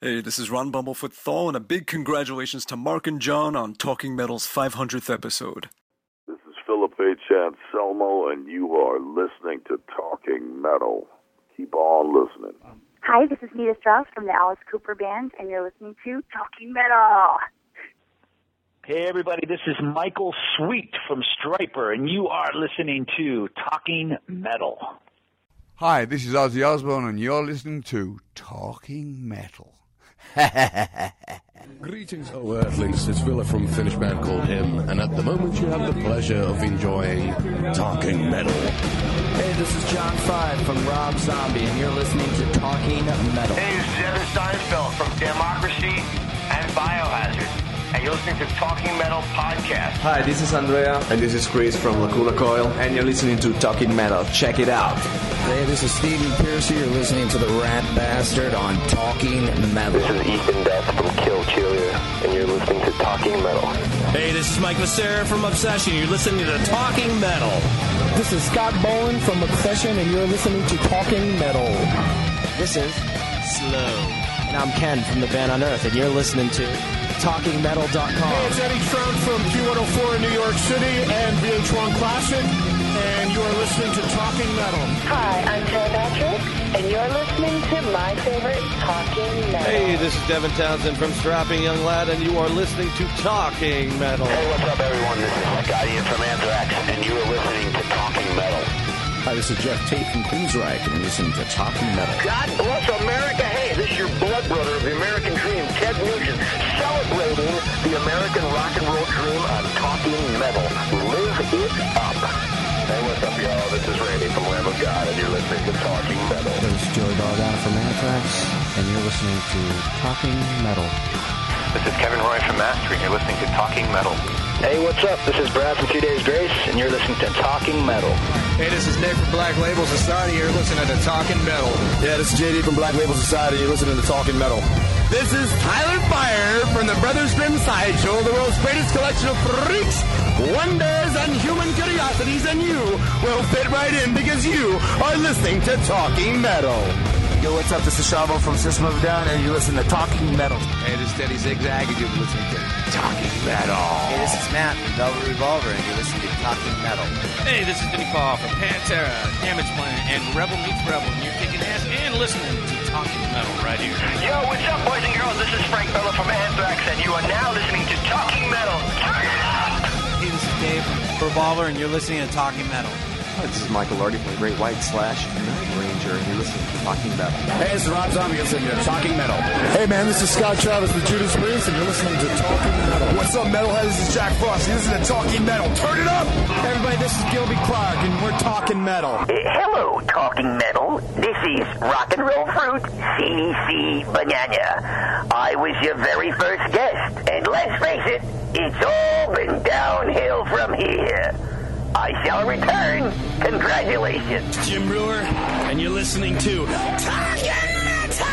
Hey, this is Ron Bumblefoot Thal, and a big congratulations to Mark and John on Talking Metal's 500th episode. This is Philip H. Anselmo, and you are listening to Talking Metal. Keep on listening. Hi, this is Nita Strauss from the Alice Cooper Band, and you're listening to Talking Metal. Hey, everybody, this is Michael Sweet from Stryper, and you are listening to Talking Metal. Hi, this is Ozzy Osbourne, and you're listening to Talking Metal. Greetings, oh Earthlings. It's Ville from a Finnish band called Him, and at the moment you have the pleasure of enjoying Talking Metal. Hey, this is John Five from Rob Zombie, and you're listening to Talking Metal. Hey, this is Evan Seinfeld from Damnocracy and Biohazard and you're listening to Talking Metal Podcast. Hi, this is Andrea. And this is Chris from Lacuna Coil. And you're listening to Talking Metal. Check it out. Hey, this is Stephen Pearcy. You're listening to The Rat Bastard on Talking Metal. This is Ethan Death from Kill Cheerleader, and you're listening to Talking Metal. Hey, this is Mike Vescera from Obsession. You're listening to Talking Metal. This is Scott Bowen from Obsession, and you're listening to Talking Metal. This is Slow. And I'm Ken from the band Unearth, and you're listening to TalkingMetal.com. Hey, it's Eddie Trunk from Q104 in New York City and VH1 Classic, and you are listening to Talking Metal. Hi, I'm Sarah Patrick, and you're listening to my favorite Talking Metal. Hey, this is Devin Townsend from Strapping Young Lad, and you are listening to Talking Metal. Hey, what's up, everyone? This is Scott Ian from Anthrax, and you are listening to Talking Metal. Hi, this is Geoff Tate from Queensryche, and you're listening to Talking Metal. God bless America. Hey, this is your blood brother of the American Dream, Ted Nugent, celebrating the American rock and roll dream on Talking Metal. Live it up. Hey, what's up, y'all? This is Randy from Lamb of God, and you're listening to Talking Metal. This is Joey Belladonna from Anthrax, and you're listening to Talking Metal. This is Kevin Roy from Master, and you're listening to Talking Metal. Hey, what's up? This is Brad from Two Days Grace, and you're listening to Talking Metal. Hey, this is Nick from Black Label Society. You're listening to Talking Metal. Yeah, this is JD from Black Label Society. You're listening to Talking Metal. This is Tyler Fyre from the Brothers Grimm Sideshow, the world's greatest collection of freaks, wonders, and human curiosities, and you will fit right in because you are listening to Talking Metal. Yo, what's up? This is Shavo from System of a Down, and you're listening to Talking Metal. Hey, this is Teddy Zigzag, and you're listening to Talking Metal. Hey, this is Matt from Velvet Revolver, and you're listening to Talking Metal. Hey, this is Vinny Paul from Pantera, Damageplan, and Rebel Meets Rebel, and you're kicking ass and listening to Talking Metal right here. Yo, what's up, boys and girls? This is Frank Bello from Anthrax, and you are now listening to Talking Metal. Turn it up! Hey, this is Dave from Revolver, and you're listening to Talking Metal. Hi, this is Michael Lardie from Great White slash Night Ranger, and you're listening to Talking Metal. Hey, this is Rob Zombie, and you're listening to Talking Metal. Hey, man, this is Scott Travis with Judas Priest, and you're listening to Talking Metal. What's up, Metalhead? This is Jack Frost. You're listening to Talking Metal. Turn it up! Hey, everybody, this is Gilby Clarke, and we're Talking Metal. Uh, hello, Talking Metal. This is Rock and Roll Fruit, CC Banana. I was your very first guest, and let's face it, it's all been downhill from here. I shall return. Congratulations. Jim Breuer, and you're listening to Talking Metal!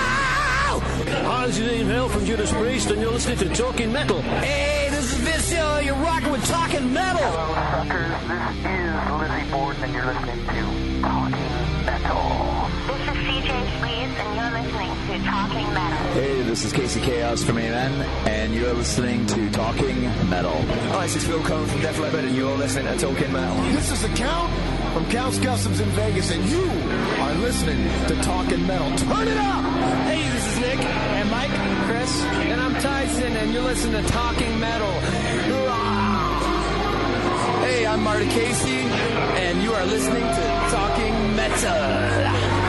Hi, this is Ian Hill from Judas Priest, and you're listening to Talking Metal. Hey, this is Vince Hill. You're rocking with Talking Metal. Hello, suckers. This is Lizzie Borden, and you're listening to Talking to Talking Metal. Hey, this is Casey Chaos from Amen, and you're listening to Talking Metal. Hi, this is Phil Collen from Def Leppard, and you're listening to Talking Metal. This is the Count from Count's Kustoms in Vegas, and you are listening to Talking Metal. Turn it up! Hey, this is Nick and Mike Chris, and I'm Tyson, and you're listening to Talking Metal. Hey, I'm Marty Casey, and you are listening to Talking Metal.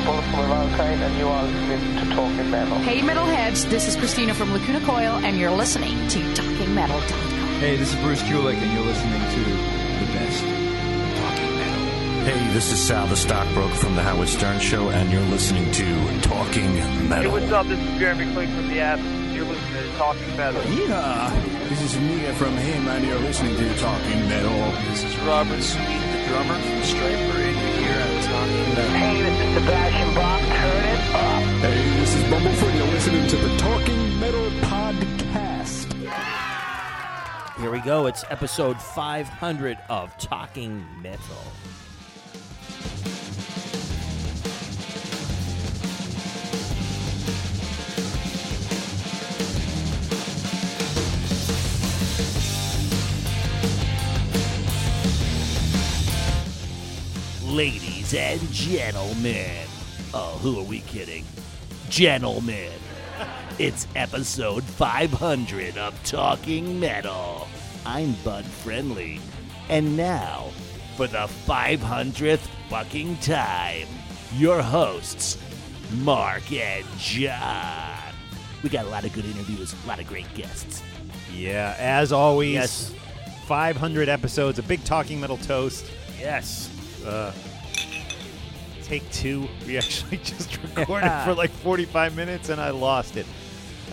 Hey everyone, this is Bruce from Bullet for Valentine, and you are listening to Talking Metal. Hey metalheads, this is Cristina from Lacuna Coil, and you're listening to TalkingMetal.com. Hey, this is Bruce Kulick, and you're listening to the best Talking Metal. Hey, this is Sal the Stockbroker from the Howard Stern Show, and you're listening to Talking Metal. Hey, what's up? This is Jeremy Clink from the app. You're listening to Talking Metal. Yeah, this is Mia from Him, and you're listening to Talking Metal. This is Robert Sweet, the drummer from Stryper, and you're here at Talking Metal. Hey, this is Sebastian Bach. Turn it up. Hey, this is Bumblefoot. You're listening to the Talking Metal Podcast. Here we go. It's episode 500 of Talking Metal. Ladies and gentlemen. Oh, who are we kidding? Gentlemen. It's episode 500 of Talking Metal. I'm Bud Friendly. And now, for the 500th fucking time, your hosts, Mark and John. We got a lot of good interviews, a lot of great guests. Yeah, as always, Yes. 500 episodes, a big talking metal toast. Yes. Uh, take two. We actually just recorded for like 45 minutes and I lost it.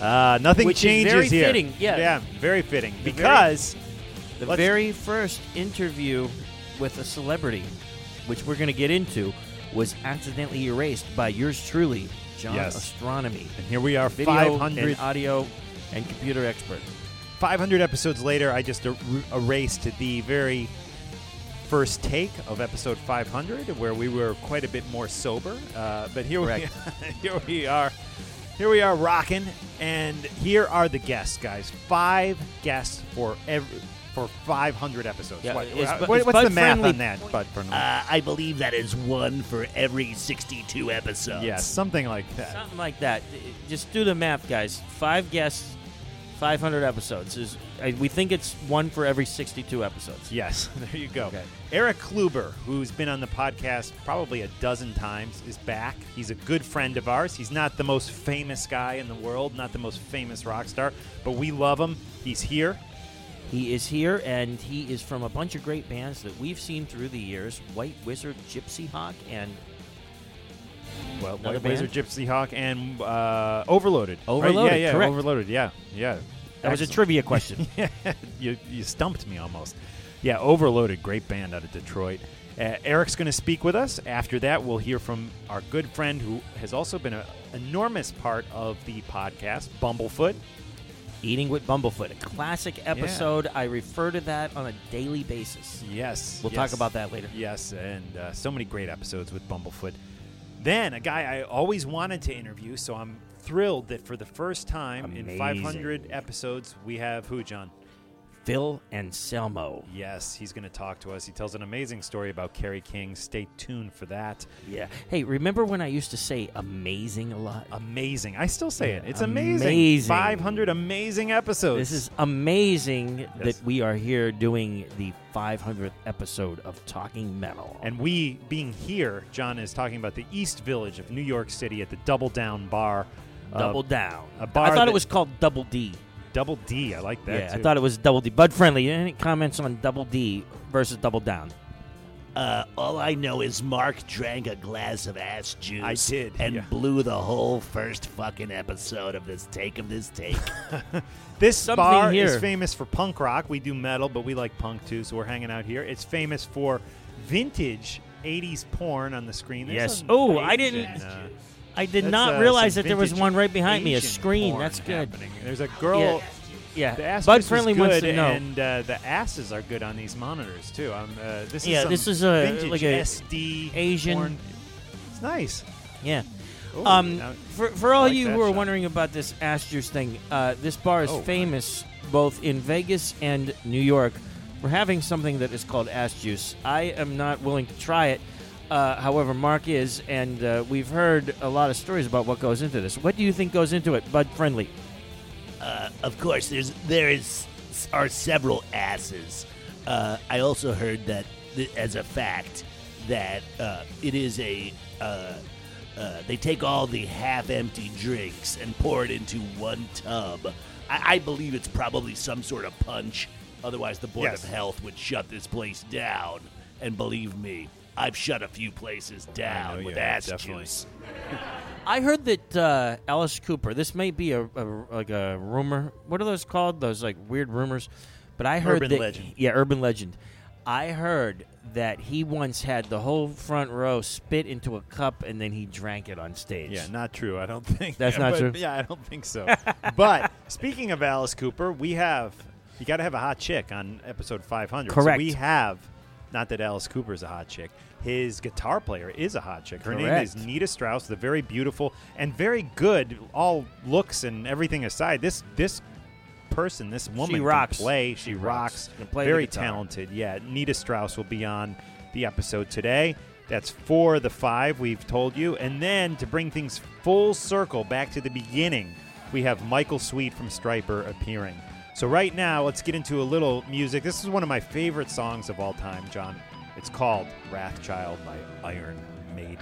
Uh, nothing Which changes very here. fitting, yeah. yeah, very fitting The because The very first interview with a celebrity, which we're going to get into, was accidentally erased by yours truly, John Yes. Ostronomy. And here we are, Video 500 and audio and computer expert. 500 episodes later, I just er- erased the very first take of episode 500, where we were quite a bit more sober. Uh, but here we, here we are, here we are rocking, and here are the guests, guys. Five guests for every for 500 episodes. Yeah, What- is uh, what- is what's the math Friendly- on that, Bud? Friendly? Uh, I believe that is one for every 62 episodes. yeah, something like that. Something like that. Just do the math, guys. Five guests, 500 episodes. Is I- We think it's one for every 62 episodes. Yes, there you go. Okay. Eric Kluiber, who's been on the podcast probably a dozen times, is back. He's a good friend of ours. He's not the most famous guy in the world, not the most famous rock star, but we love him. He's here. He is here, and he is from a bunch of great bands that we've seen through the years White Wizzard, Gypsy Hawk, and Well, Another White Wizzard. Gypsy Hawk, and uh, Overloaded. right? Overloaded, Yeah, yeah, correct. Overloaded. Yeah, yeah. That was a trivia question. Yeah, you, you stumped me almost. Yeah, Overloaded, great band out of Detroit. Uh, Eric's going to speak with us. After that, we'll hear from our good friend who has also been an enormous part of the podcast, Bumblefoot. Eating with Bumblefoot, a classic episode. I refer to that on a daily basis. Yes. We'll yes. talk about that later. Yes, and uh, so many great episodes with Bumblefoot. Then a guy I always wanted to interview, so I'm thrilled that for the first time in Amazing. 500 episodes, we have who, John? Phil Anselmo. Yes, he's going to talk to us. He tells an amazing story about Kerry King. Stay tuned for that. Yeah. Hey, remember when I used to say amazing a lot? Amazing. I still say it. It's Amazing. amazing. 500 amazing episodes. This is amazing Yes. that we are here doing the 500th episode of Talking Metal. And we, being here, John is talking about the East Village of New York City at the Double Down Bar. Uh, Double Down. a bar I thought that- it was called Double D. Double D. I like that. yeah, I too. thought it was Double D. Bud Friendly. Any comments on Double D versus Double Down? Uh, all I know is Mark drank a glass of ass juice. I did, and yeah. blew the whole first fucking episode of this take of this take. This Something bar here. is famous for punk rock. We do metal, but we like punk too, so we're hanging out here. It's famous for vintage 80s porn on the screen. There's yes. some Oh, I didn't. uh, I did that's, not uh, realize that there was one right behind me. A screen. That's good. happening. There's a girl. Yeah. Yeah. The ass Bud Friendly good, wants to know. and uh, the asses are good on these monitors too. Um, uh, this is Yeah, this is a- like a SD Asian- porn. It's nice. Yeah. Ooh, um, now- for, for all like you who are shot. wondering about this ass juice thing, uh, this bar is Oh, famous both in Vegas and New York for having something that is called ass juice. I am not willing to try it. Uh, however, Mark is, and uh, we've heard a lot of stories about what goes into this. What do you think goes into it, Bud Friendly? uh, of course, there's there is are several asses. Uh, I also heard that th- as a fact that uh, it is a uh, uh, they take all the half-empty drinks and pour it into one tub. I, I believe it's probably some sort of punch. Otherwise, the board Yes. of health would shut this place down. And believe me, I've shut a few places down know with you have, ass definitely. juice. I heard that uh, Alice Cooper. This may be a, a like a rumor. What are those called? Those like weird rumors. But I heard Urban that, legend. Yeah, urban legend. I heard that he once had the whole front row spit into a cup and then he drank it on stage. Yeah, not true. I don't think That's not but- true? Yeah, I don't think so. but speaking of Alice Cooper, we have you got to have a hot chick on episode 500. So Correct. we have not that Alice Cooper is a hot chick. His guitar player is a hot chick. Her name is Nita Strauss, the very beautiful and very good, all looks and everything aside. This this person, this woman, can rocks. play. She, She rocks. rocks. Play very talented. Yeah, Nita Strauss will be on the episode today. That's four of the five we've told you. And then to bring things full circle back to the beginning, we have Michael Sweet from Stryper appearing. So right now, let's get into a little music. This is one of my favorite songs of all time, John. It's called Wrathchild by Iron Maiden.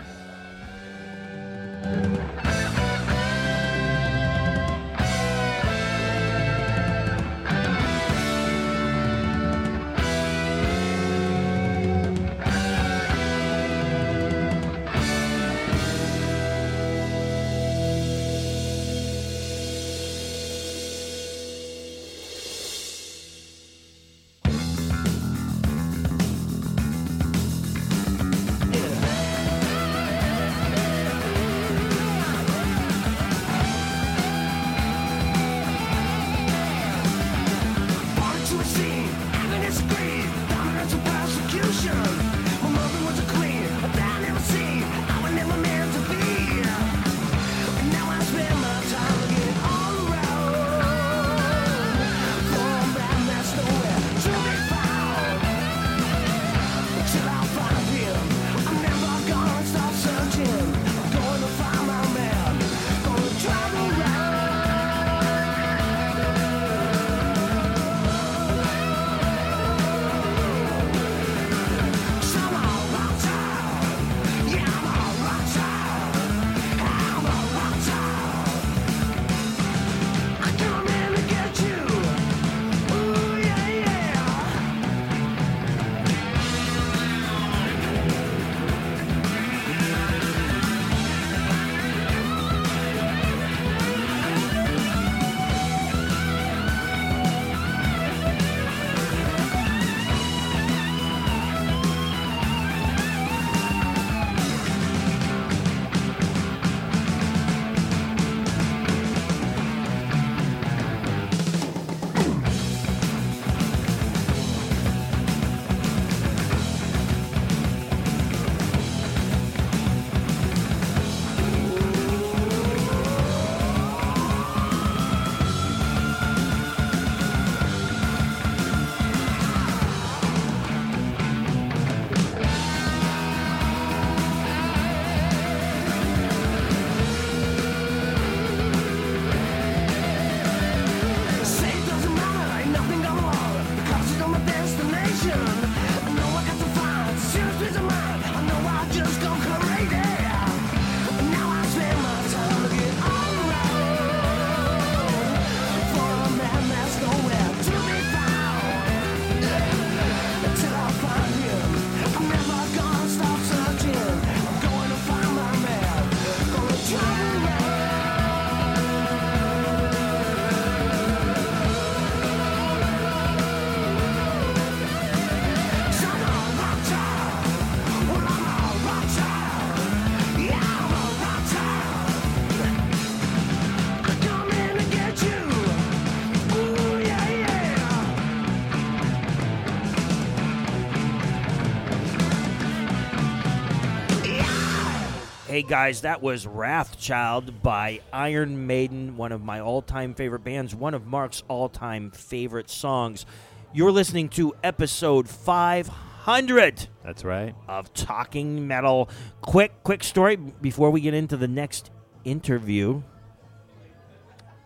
Guys, that was Wrathchild by Iron Maiden, one of my all time favorite bands, one of Mark's all time favorite songs. You're listening to episode 500 That's right. of Talking Metal. Quick, quick story before we get into the next interview.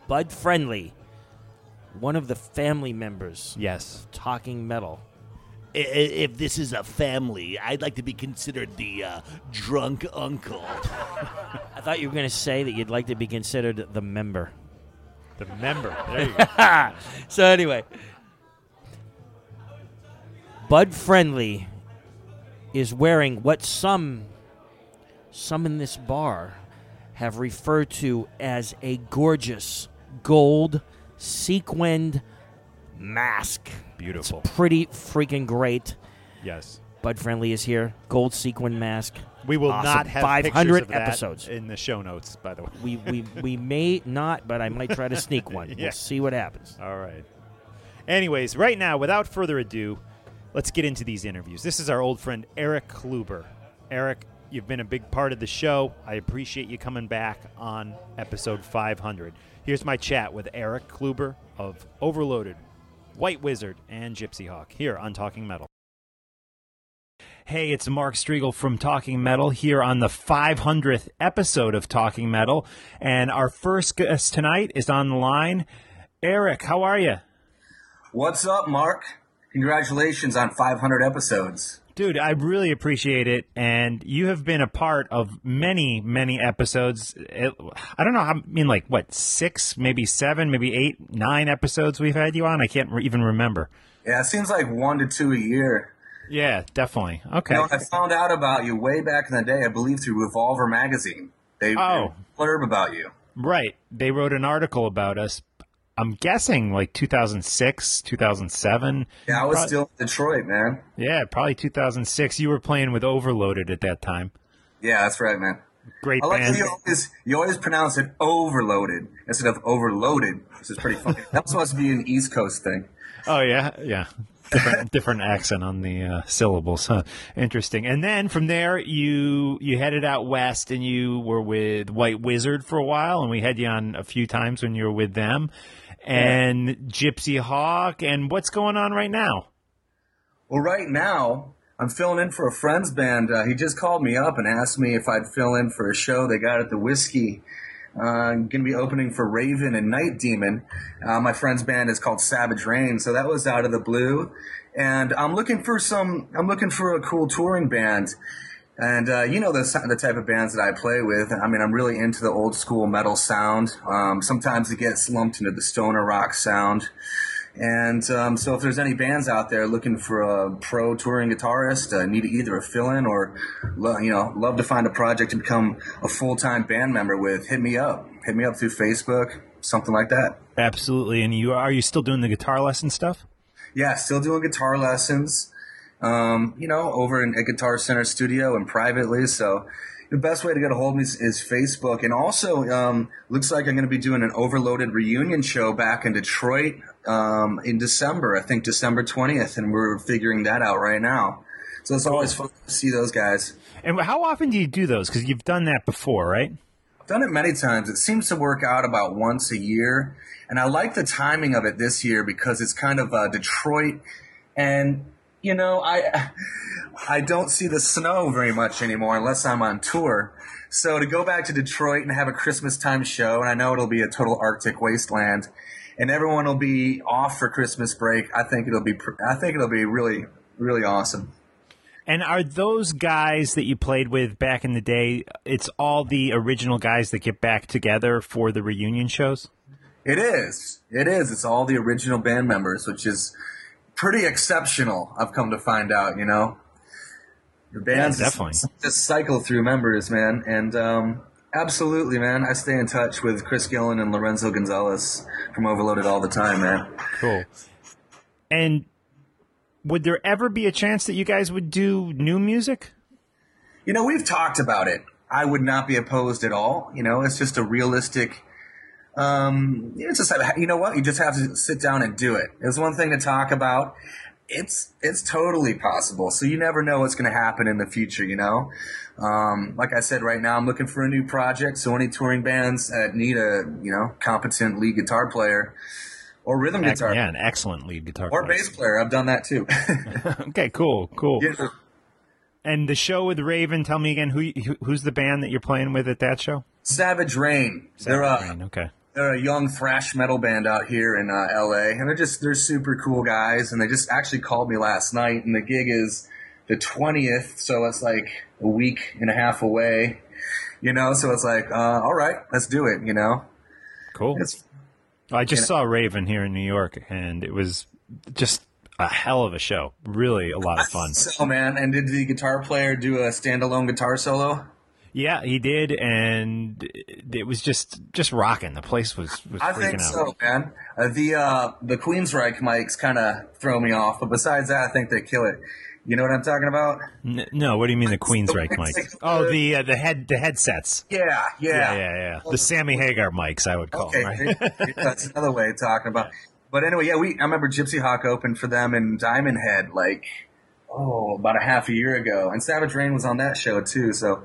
Bud Friendly one of the family members. Yes. Talking Metal. I- i- If this is a family, I'd like to be considered the uh, drunk uncle. I thought you were going to say that you'd like to be considered the member. The member. There you go. so anyway, Bud Friendly is wearing what some some in this bar have referred to as a gorgeous gold sequined mask. Beautiful. It's pretty freaking great. Yes. Bud Friendly is here. Gold sequin mask. We will Awesome. not have 500 of that episodes. in the show notes, by the way. We, we we may not, but I might try to sneak one. Yeah. We'll see what happens. All right. Anyways, right now, without further ado, let's get into these interviews. This is our old friend Eric Kluiber. Eric, you've been a big part of the show. I appreciate you coming back on episode 500. Here's my chat with Eric Kluiber of Overloaded, White Wizzard, and Gypsy Hawk here on Talking Metal. Hey, it's Mark Strigl from Talking Metal here on the 500th episode of Talking Metal. And our first guest tonight is on the line. Eric, how are you? What's up, Mark? Congratulations on 500 episodes. Dude, I really appreciate it. And you have been a part of many, many episodes. It, I don't know how, I mean, like, what, six, maybe seven, maybe eight, nine episodes we've had you on? I can't re- even remember. Yeah, it seems like one to two a year. Yeah, definitely. Okay. You know, I found out about you way back in the day, I believe, through Revolver magazine. They Oh. they blurb about you. Right. They wrote an article about us. I'm guessing like 2006, 2007. Yeah, I was Pro- still in Detroit, man. Yeah, probably 2006. You were playing with Overloaded at that time. Yeah, that's right, man. Great I like band. you always you always pronounce it overloaded instead of overloaded, which is pretty funny. that must be an East Coast thing. Oh yeah, yeah. Different different accent on the uh, syllables. Huh. Interesting. And then from there, you you headed out west, and you were with White Wizzard for a while, and we had you on a few times when you were with them, and Gypsy Hawk. And what's going on right now? Well, right now, I'm filling in for a friend's band. Uh, he just called me up and asked me if I'd fill in for a show they got at the Whisky. Uh, I'm going to be opening for Raven and Night Demon. Uh, my friend's band is called Savage Rain, so that was out of the blue. And I'm looking for some. I'm looking for a cool touring band. And uh, you know the the type of bands that I play with. I mean, I'm really into the old school metal sound. Um, sometimes it gets lumped into the stoner rock sound. And um, so, if there's any bands out there looking for a pro touring guitarist, uh, need either a fill-in or, you know, love to find a project to become a full-time band member with, hit me up. Hit me up through Facebook, something like that. Absolutely. And you are you still doing the guitar lesson stuff? Yeah, still doing guitar lessons. Um, you know, over in, at Guitar Center Studio and privately. So the best way to get a hold of me is, is Facebook. And also, um, looks like I'm going to be doing an overloaded reunion show back in Detroit um, in December. I think December 20th, and we're figuring that out right now. So it's always fun to see those guys. And how often do you do those? Because you've done that before, right? I've done it many times. It seems to work out about once a year. And I like the timing of it this year because it's kind of uh, Detroit. And, you know, I, I don't see the snow very much anymore unless I'm on tour. So to go back to Detroit and have a Christmas time show, and I know it'll be a total Arctic wasteland, and everyone will be off for Christmas break. I think it'll be, I think it'll be really, really awesome. And are those guys that you played with back in the day? It's all the original guys that get back together for the reunion shows. It is. It is. It's all the original band members, which is pretty exceptional. I've come to find out. You know, the bands Yeah, definitely. just, just cycle through members, man, and um, absolutely, man. I stay in touch with Chris Gillen and Lorenzo Gonzalez from Overloaded all the time, man. Cool. And would there ever be a chance that you guys would do new music? You know, we've talked about it. I would not be opposed at all. You know, it's just a realistic. Um, it's just you know what you just have to sit down and do it. It's one thing to talk about. It's it's totally possible. So you never know what's going to happen in the future. You know, um, like I said, right now I'm looking for a new project. So any touring bands that need a you know competent lead guitar player or rhythm guitar Yeah, an excellent lead guitar or player. bass player, I've done that too. okay, cool, cool. Yeah. And the show with Raven, tell me again who, who who's the band that you're playing with at that show? Savage Rain. Savage They're uh, Rain, okay. They're a young thrash metal band out here in uh, LA, and they're just they're super cool guys. And they just actually called me last night, and the gig is the twentieth, so it's like a week and a half away. You know, so it's like, uh, all right, let's do it. You know, Cool. It's- I just saw Raven here in New York, and it was just a hell of a show. Really, a lot of fun. so man. And did the guitar player do a standalone guitar solo? Yeah, he did, and it was just just rocking. The place was was I freaking think out. so, man. Uh, the uh, the Queensryche mics kind of throw me off, but besides that, I think they kill it. You know what I'm talking about? N- no, what do you mean the Queensryche mic? Oh, the uh, the head the headsets. Yeah, yeah, yeah, yeah, yeah. The Sammy Hagar mics, I would call Okay, them. Right? that's another way of talking about. But anyway, yeah, we I remember Gypsy Hawk opened for them in Diamond Head like oh about a half a year ago, and Savage Rain was on that show too. So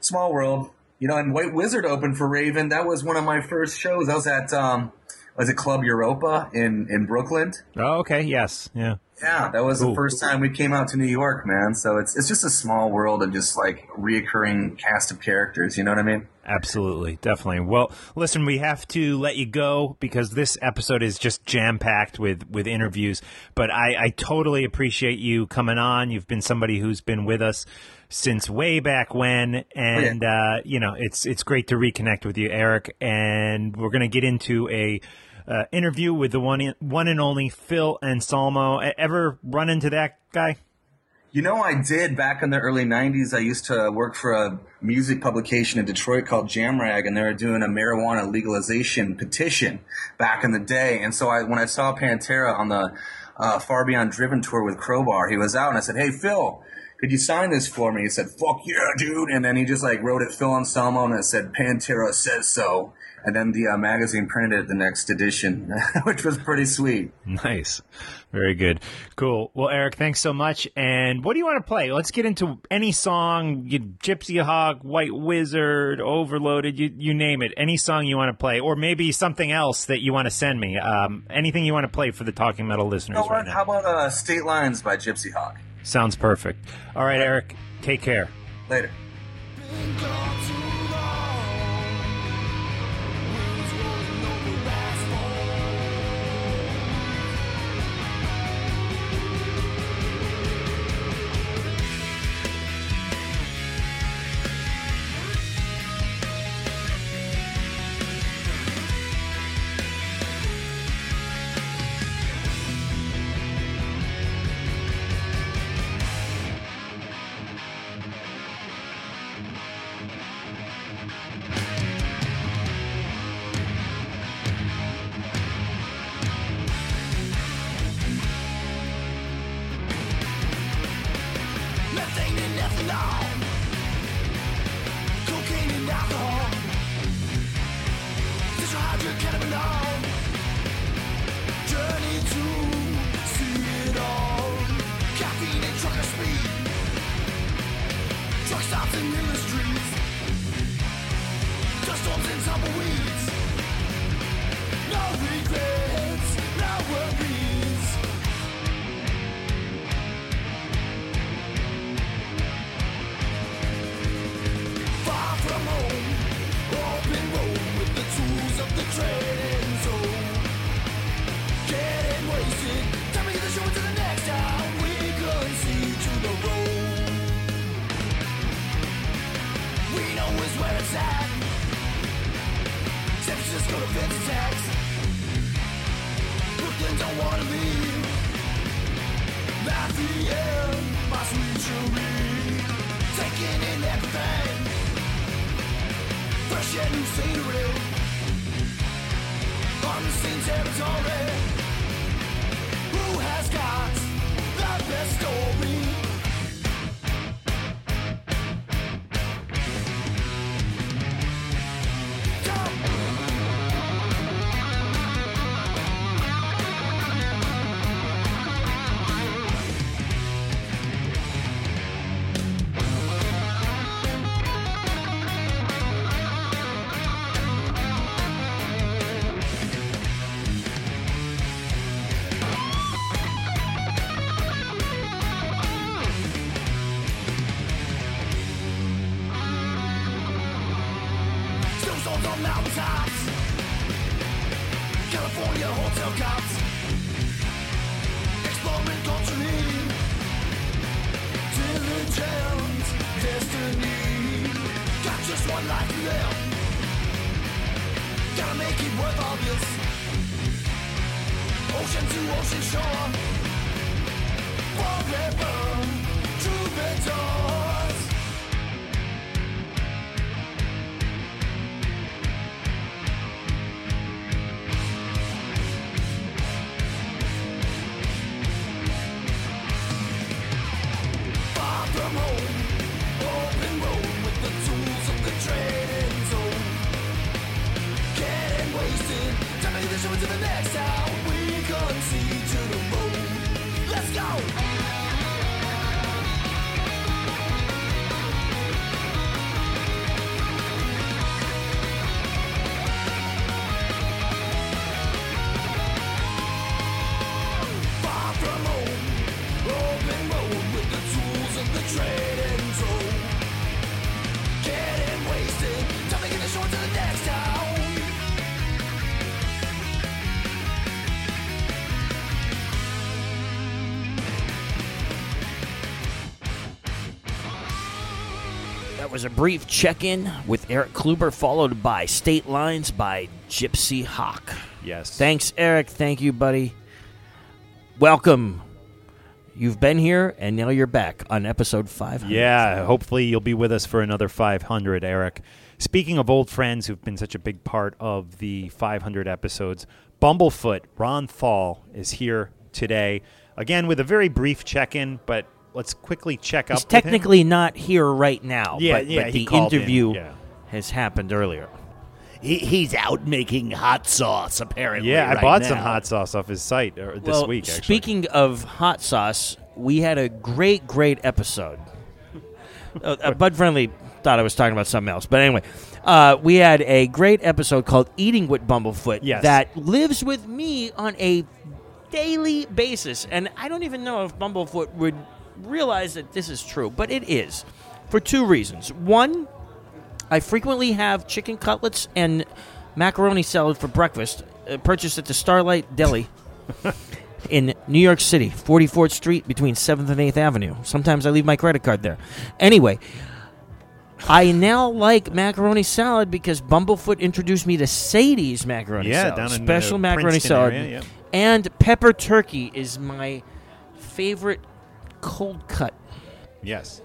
small world, you know. And White Wizzard opened for Raven. That was one of my first shows. I was at um was it Club Europa in in Brooklyn. oh, okay. Yes. Yeah. Yeah, that was the first time we came out to New York, man. So it's it's just a small world of just like reoccurring cast of characters. You know what I mean? Absolutely, definitely. Well, listen, we have to let you go because this episode is just jam packed with with interviews. But I, I totally appreciate you coming on. You've been somebody who's been with us since way back when, and uh, you know it's it's great to reconnect with you, Eric. And we're gonna get into a. Uh, interview with the one one and only Phil Anselmo. Ever run into that guy? You know, I did back in the early 90s. I used to work for a music publication in Detroit called Jamrag, and they were doing a marijuana legalization petition back in the day. And so I, when I saw Pantera on the uh, Far Beyond Driven tour with Crowbar, he was out, and I said, Hey, Phil, could you sign this for me? He said, Fuck yeah, dude. And then he just like wrote it Phil Anselmo, and it said, Pantera says so. And then the uh, magazine printed it the next edition, which was pretty sweet. Nice. Very good. Cool. Well, Eric, thanks so much. And what do you want to play? Let's get into any song, you, Gypsy Hawk, White Wizzard, Overloaded, you, you name it. Any song you want to play, or maybe something else that you want to send me. Um, anything you want to play for the Talking Metal listeners You know right now. How about uh, State Lines by Gypsy Hawk? Sounds perfect. All right, Eric, take care. Later. A brief check in with Eric Kluiber, followed by State Lines by Gypsy Hawk. Yes. Thanks, Eric. Thank you, buddy. Welcome. You've been here, and now you're back on episode 500. Yeah, hopefully you'll be with us for another 500, Eric. Speaking of old friends who've been such a big part of the 500 episodes, Bumblefoot, Ron Thal, is here today. Again, with a very brief check in, but let's quickly check He's up. with him. technically not here right now, Yeah, but, yeah, but the called in, interview yeah. has happened earlier. He, he's out making hot sauce, apparently. Yeah, I right bought some hot sauce off his site uh, this well, week, actually. speaking of hot sauce, we had a great, great episode. uh, uh, Bud Friendly thought I was talking about something else, but anyway, uh, we had a great episode called "Eating with Bumblefoot" Yes. that lives with me on a daily basis, and I don't even know if Bumblefoot would realize that this is true, but it is for two reasons. One, I frequently have chicken cutlets and macaroni salad for breakfast, uh, purchased at the Starlight Deli in New York City, 44th Street between 7th and 8th Avenue. Sometimes I leave my credit card there. Anyway, I now like macaroni salad because Bumblefoot introduced me to Sadie's macaroni Yeah, salad. down in, Special uh, macaroni Princeton salad. area, yeah. And pepper turkey is my favorite cold cut. yes.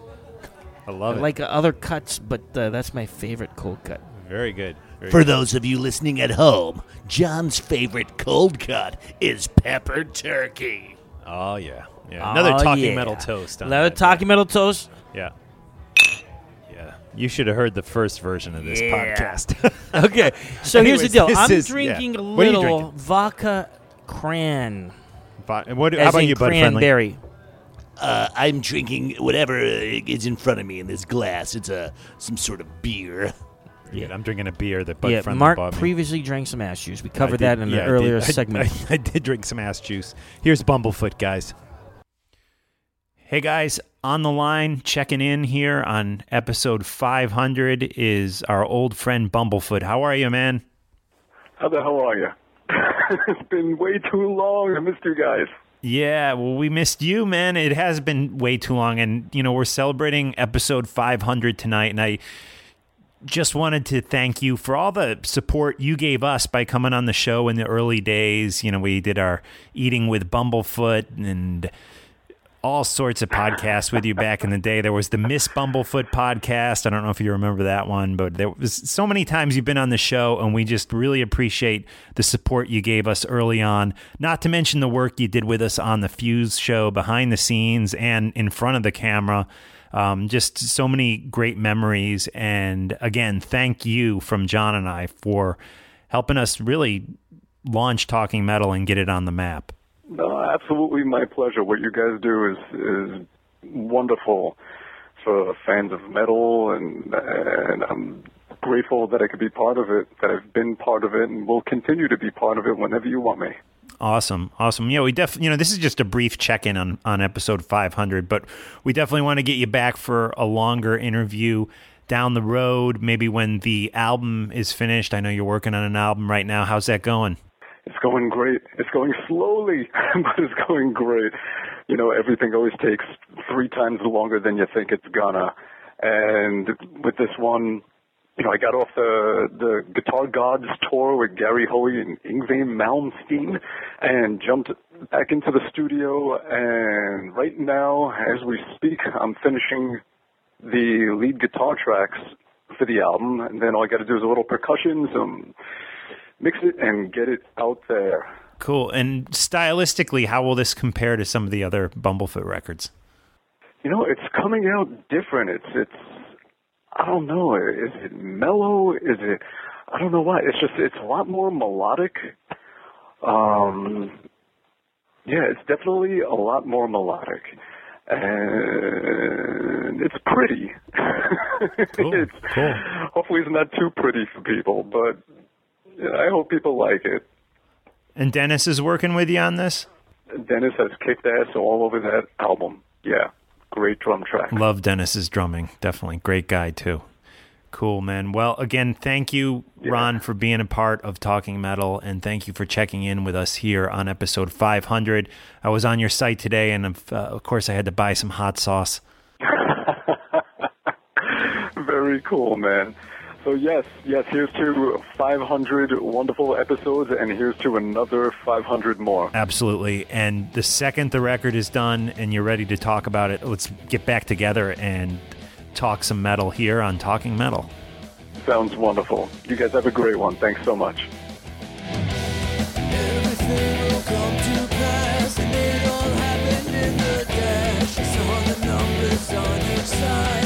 I love I it. like other cuts, but uh, that's my favorite cold cut. Very good. Very For good. those of you listening at home, John's favorite cold cut is pepper turkey. Oh, yeah. Yeah. Another Oh, talking yeah. metal toast. On Another that. talking metal toast. Yeah. Yeah. You should have heard the first version of this Yeah. podcast. Okay, so here's the deal. I'm is- yeah. drinking a What are you little drinking? vodka cran. But what, as how about in you, Bud Friendly? Cranberry. Uh, I'm drinking whatever is in front of me in this glass. It's a some sort of beer. Yeah, I'm drinking a beer that Bud yeah, Friendly Mark bought me. previously drank some ass juice. We covered did- that in yeah, I an did. earlier I- segment. I, I did drink some ass juice. Here's Bumblefoot, guys. Hey guys, on the line, checking in here on episode 500 is our old friend Bumblefoot. How are you, man? How the hell are you? it's been way too long. I missed you guys. Yeah, well, we missed you, man. It has been way too long, and you know we're celebrating episode 500 tonight, and I just wanted to thank you for all the support you gave us by coming on the show in the early days. You know, we did our eating with Bumblefoot and all sorts of podcasts with you back in the day. There was the Miss Bumblefoot podcast. I don't know if you remember that one, but there was so many times you've been on the show, and we just really appreciate the support you gave us early on. Not to mention the work you did with us on the Fuse show behind the scenes and in front of the camera. Um, just so many great memories. And again, thank you from John and I for helping us really launch Talking Metal and get it on the map. No, absolutely my pleasure. What you guys do is is wonderful for fans of metal, and and I'm grateful that I could be part of it. That I've been part of it, and will continue to be part of it whenever you want me. Awesome, awesome. Yeah, we def you know this is just a brief check in on on episode 500, but we definitely want to get you back for a longer interview down the road. Maybe when the album is finished. I know you're working on an album right now. How's that going? It's going great. It's going slowly, but it's going great. You know, everything always takes three times longer than you think it's gonna. And with this one, you know, I got off the the Guitar Gods tour with Gary Hoey and Yngwie Malmsteen, and jumped back into the studio. And right now, as we speak, I'm finishing the lead guitar tracks for the album, and then all I got to do is a little percussion, some mix it, and get it out there. Cool. And stylistically, how will this compare to some of the other Bumblefoot records? You know, it's coming out different. It's it's I don't know. Is it mellow? Is it I don't know why. It's just it's a lot more melodic. Um yeah, it's definitely a lot more melodic. And it's pretty. Cool. it's, cool. Hopefully it's not too pretty for people, but I hope people like it. And Dennis is working with you on this? Dennis has kicked ass all over that album. Yeah, great drum track. Love Dennis's drumming. Definitely. Great guy, too. Cool, man. Well, again, thank you, Ron, for being a part of Talking Metal, and thank you for checking in with us here on episode 500. I was on your site today, and of, uh, of course, I had to buy some hot sauce. Very cool, man. So yes, yes. Here's to 500 wonderful episodes, and here's to another 500 more. Absolutely. And the second the record is done, and you're ready to talk about it, let's get back together and talk some metal here on Talking Metal. Sounds wonderful. You guys have a great one. Thanks so much. side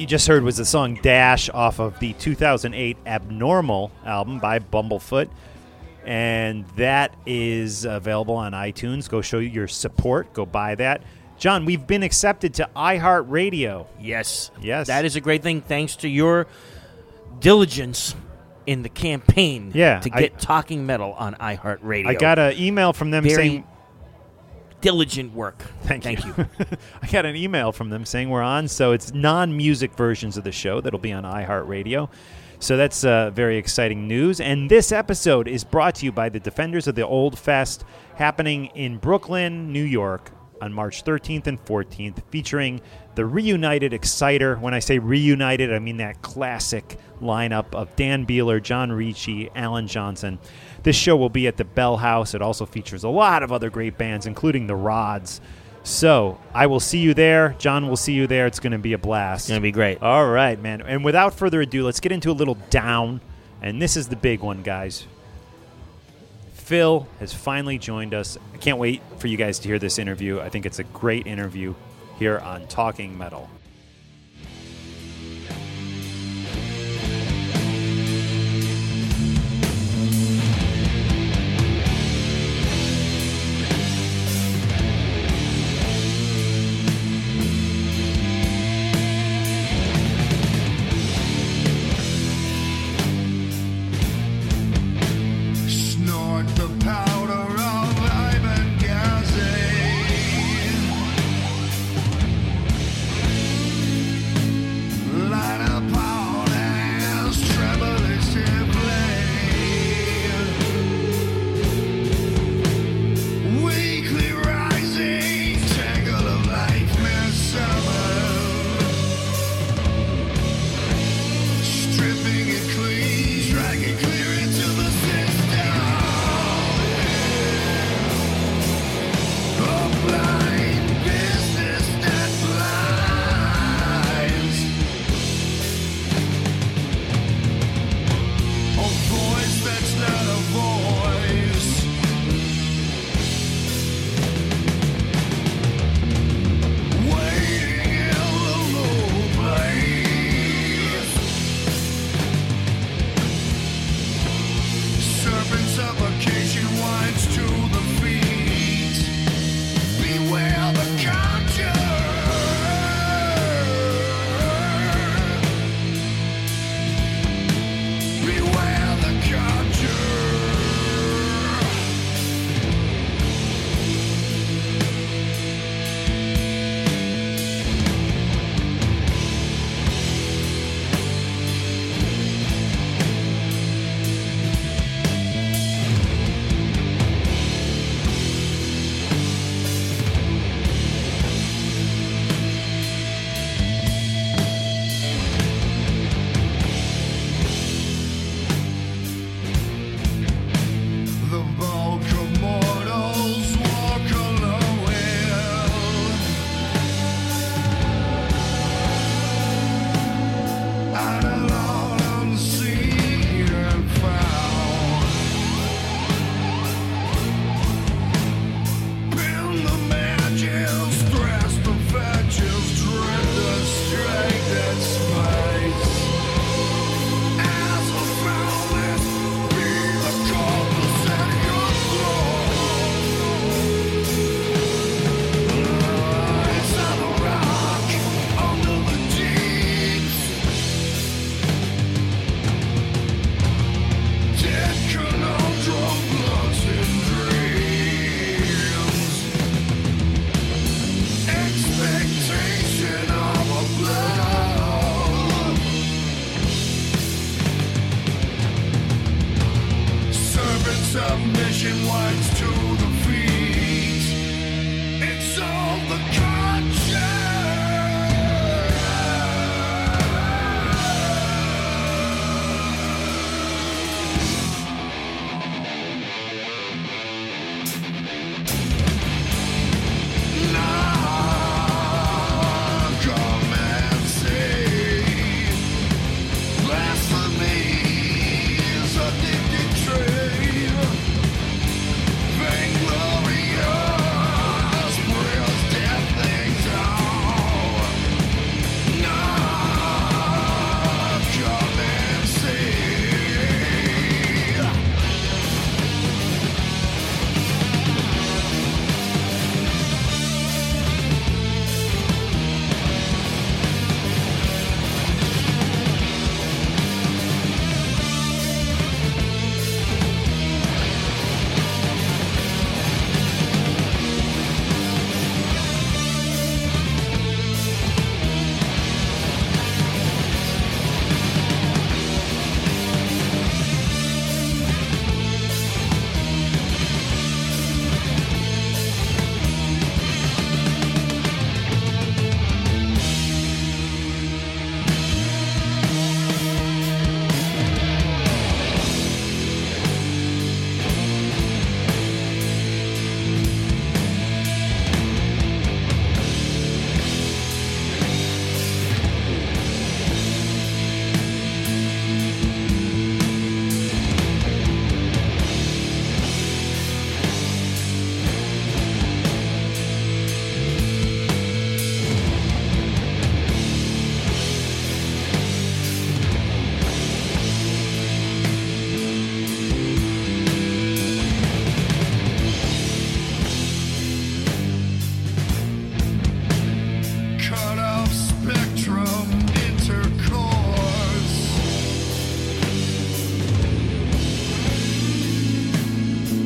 you just heard was the song Dash off of the 2008 Abnormal album by Bumblefoot. And that is available on iTunes. Go show your support. Go buy that. John, we've been accepted to iHeartRadio. Yes. Yes. That is a great thing thanks to your diligence in the campaign Yeah, to I- get Talking Metal on iHeartRadio. I got an email from them Very saying diligent work. Thank, Thank you. I got an email from them saying we're on, so it's non-music versions of the show that'll be on iHeartRadio. So that's uh, very exciting news. And this episode is brought to you by the Defenders of the Old Fest, happening in Brooklyn, New York, on March 13th and 14th, featuring the reunited Exciter. When I say reunited, I mean that classic lineup of Dan Beehler, John Ricci, Allan Johnson. This show will be at the Bell House. It also features a lot of other great bands, including the Rods. So I will see you there. John will see you there. It's going to be a blast. It's going to be great. All right, man. And without further ado, let's get into a little down. And this is the big one, guys. Phil has finally joined us. I can't wait for you guys to hear this interview. I think it's a great interview here on Talking Metal.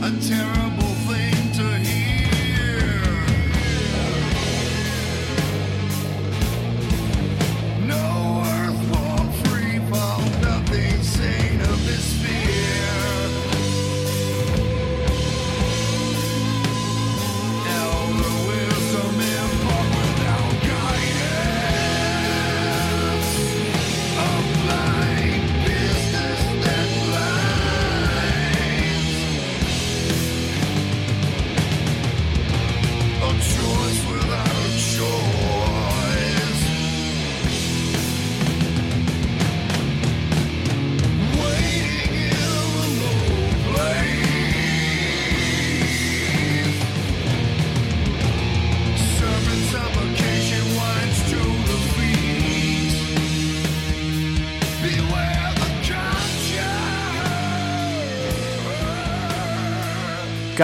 A terrible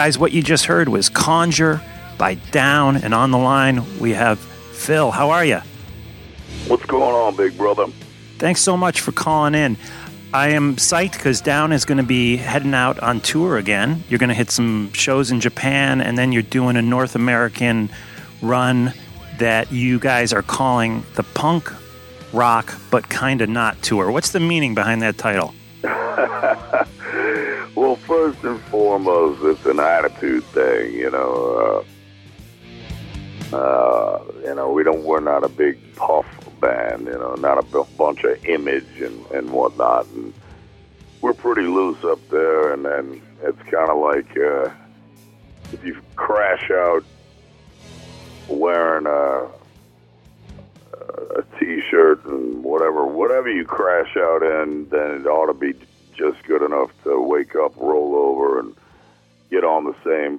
Guys, what you just heard was Conjure by Down, and on the line we have Phil. How are you? What's going on, big brother? Thanks so much for calling in. I am psyched because Down is going to be heading out on tour again. You're going to hit some shows in Japan, and then you're doing a North American run that you guys are calling the Punk Rock But Kinda Not Tour. What's the meaning behind that title? first and foremost, it's an attitude thing. You know, uh, uh, you know, we don't. We're not a big puff band. You know, not a bunch of image and and whatnot. And we're pretty loose up there. And then it's kind of like uh, if you crash out wearing a a t-shirt and whatever whatever you crash out in then it ought to be just good enough to wake up roll over and get on the same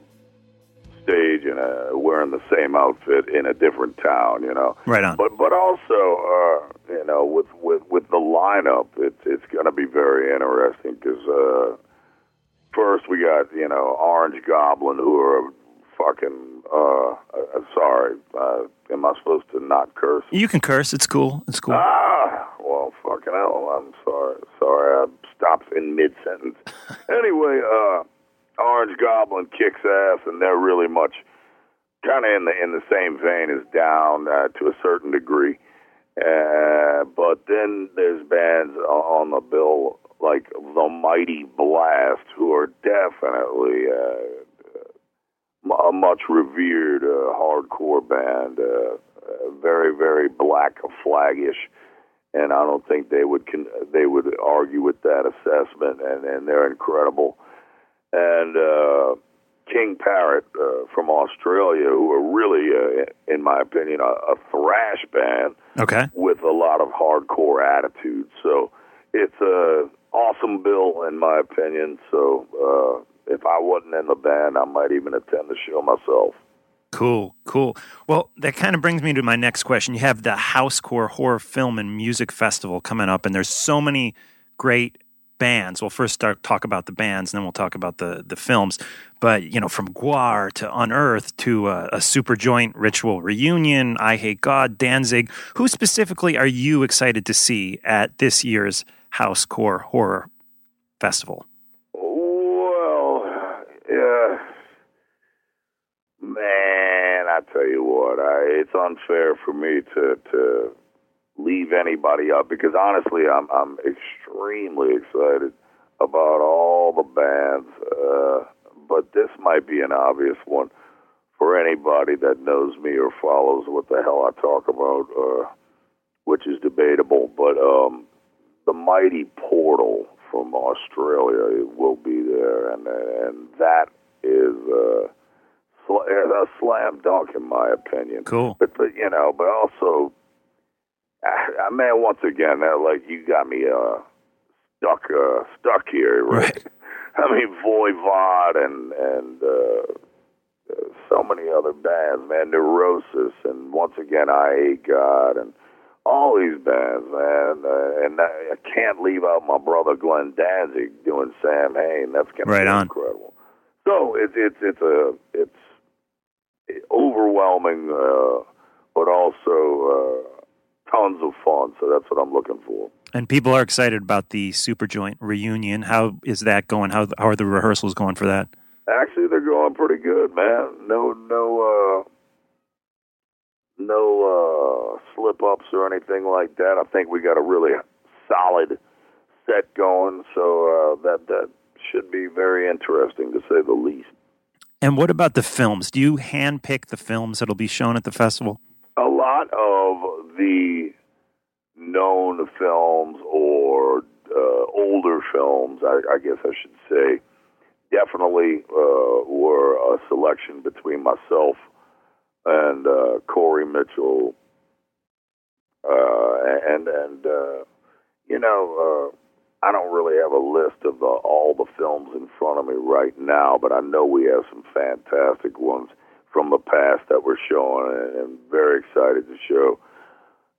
stage and uh, wearing the same outfit in a different town you know Right on. but but also uh, you know with with with the lineup it's it's going to be very interesting because uh, first we got you know Orange Goblin who are fucking uh, uh sorry uh, am I supposed to not curse You can curse. It's cool. It's cool. Ah, well, fucking hell. I'm sorry. Sorry, I stopped in mid sentence. anyway, uh, Orange Goblin kicks ass, and they're really much kind of in the in the same vein as Down uh, to a certain degree. Uh, but then there's bands on the bill like the Mighty Blast, who are definitely uh, a much revered uh, hardcore band. Uh, uh, very, very black flaggish, and I don't think they would con- they would argue with that assessment. And, and they're incredible. And uh, King Parrot uh, from Australia, who are really, uh, in my opinion, a, a thrash band Okay. with a lot of hardcore attitude. So it's a awesome bill, in my opinion. So uh, if I wasn't in the band, I might even attend the show myself. Cool, cool. Well, that kind of brings me to my next question. You have the Housecore Horror Film and Music Festival coming up, and there's so many great bands. We'll first start talk about the bands, and then we'll talk about the the films. But you know, from Gwar to Unearth to uh, a Superjoint Ritual Reunion, Eyehategod, Danzig. Who specifically are you excited to see at this year's Housecore Horror Festival? Well, yeah, man, I tell you what, I, it's unfair for me to to leave anybody up because honestly, I'm I'm extremely excited about all the bands, uh, but this might be an obvious one for anybody that knows me or follows what the hell I talk about, uh, which is debatable. But um, the mighty Portal from Australia will be there, and and that is uh, a slam dunk in my opinion. Cool. But, but you know, but also, I, I man, once again, that like you got me uh, stuck uh, stuck here, right? I mean, Voivod and and uh, uh, so many other bands, man, Neurosis, and once again, Eyehategod, and all these bands, man. Uh, and I, I can't leave out my brother Glenn Danzig doing Samhain. That's gonna Right be on. incredible. So it's it's it's a it's overwhelming, uh, but also uh, tons of fun. So that's what I'm looking for. And people are excited about the Superjoint reunion. How is that going? How how are the rehearsals going for that? Actually, they're going pretty good, man. No, no, uh, no uh, slip ups or anything like that. I think we got a really solid set going, so uh, that that should be very interesting to say the least. And what about the films? Do you handpick the films that'll be shown at the festival? A lot of the known films or uh, older films, I, I guess I should say, definitely uh, were a selection between myself and uh, Corey Mitchell, uh, and and uh, you know, uh, I don't really have a list of the, all the films in front of me right now, but I know we have some fantastic ones from the past that we're showing, and, and very excited to show.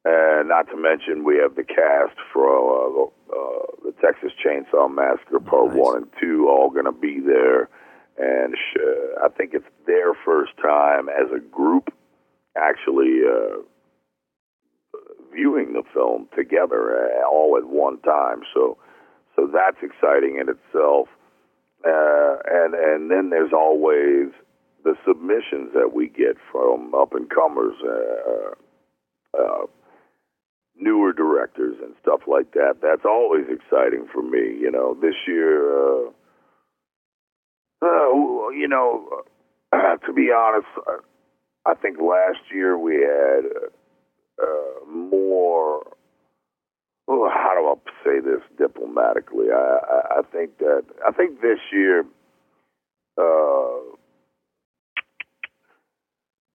And not to mention, we have the cast for uh, uh, the Texas Chainsaw Massacre Part nice. One and Two, all going to be there. And sh- I think it's their first time as a group actually uh, viewing the film together, uh, all at one time. So, so that's exciting in itself. Uh, and and then there's always the submissions that we get from up and comers. Uh, uh, newer directors and stuff like that. That's always exciting for me. You know, this year, uh, uh, you know, uh, to be honest, uh, I think last year we had uh, more. Oh, how do I say this diplomatically? I, I, I think that I think this year. Uh,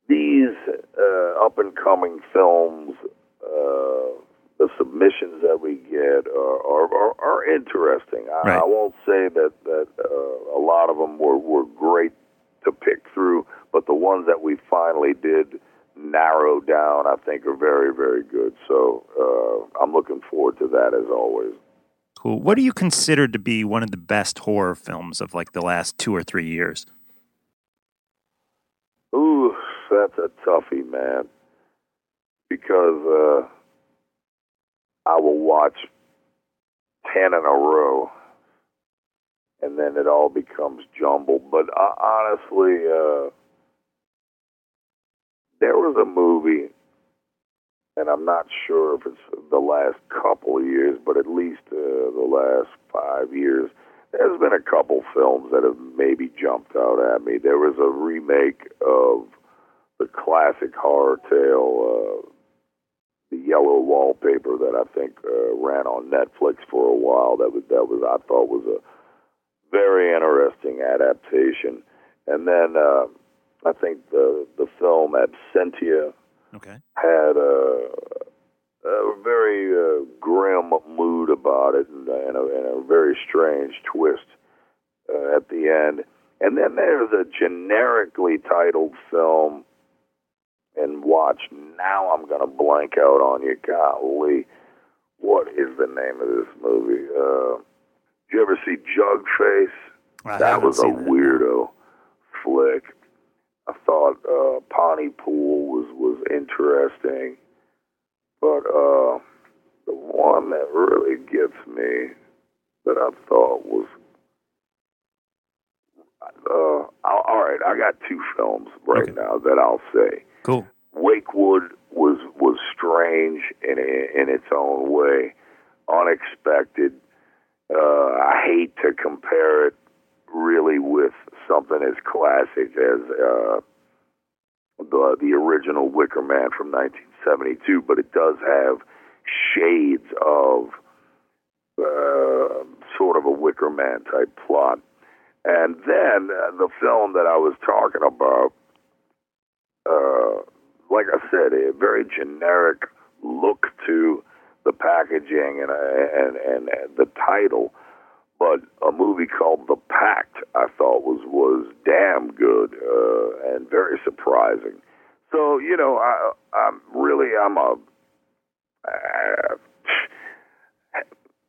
these uh, up and coming films, uh, the submissions that we get are are, are, are interesting. I, Right. I won't say that that uh, a lot of them were were great to pick through, but the ones that we finally did narrow down, I think, are very very good. So uh, I'm looking forward to that as always. Cool. What do you consider to be one of the best horror films of like the last two or three years? Ooh, that's a toughie, man. Because uh, I will watch ten in a row, and then it all becomes jumbled. But uh, honestly, uh, there was a movie, and I'm not sure if it's the last couple of years, but at least uh, the last five years. There's been a couple films that have maybe jumped out at me. There was a remake of the classic horror tale, uh, The Yellow Wallpaper, that I think uh, ran on Netflix for a while. That was that was I thought was a very interesting adaptation. And then uh, I think the the film Absentia Okay. had a, a very uh, grim mood about it and, and, a, and a very strange twist uh, at the end. And then there's a generically titled film, and watch now I'm going to blank out on you. Golly, what is the name of this movie? Uh, did you ever see Jug Face? That was a that, weirdo flick. I thought uh, Pontypool was was interesting, but uh, the one that really gets me that I thought was uh, all all right. I got two films right now that I'll say. Cool. Wakewood was was strange in in its own way, unexpected. Uh, I hate to compare it really with something as classic as uh, the the original Wicker Man from 1972, but it does have shades of uh, sort of a Wicker Man type plot. And then uh, the film that I was talking about, uh, like I said, a very generic look to the packaging and, uh, and and and the title, but a movie called The Pact I thought was was damn good uh, and very surprising. So you know, I I'm really I'm a uh,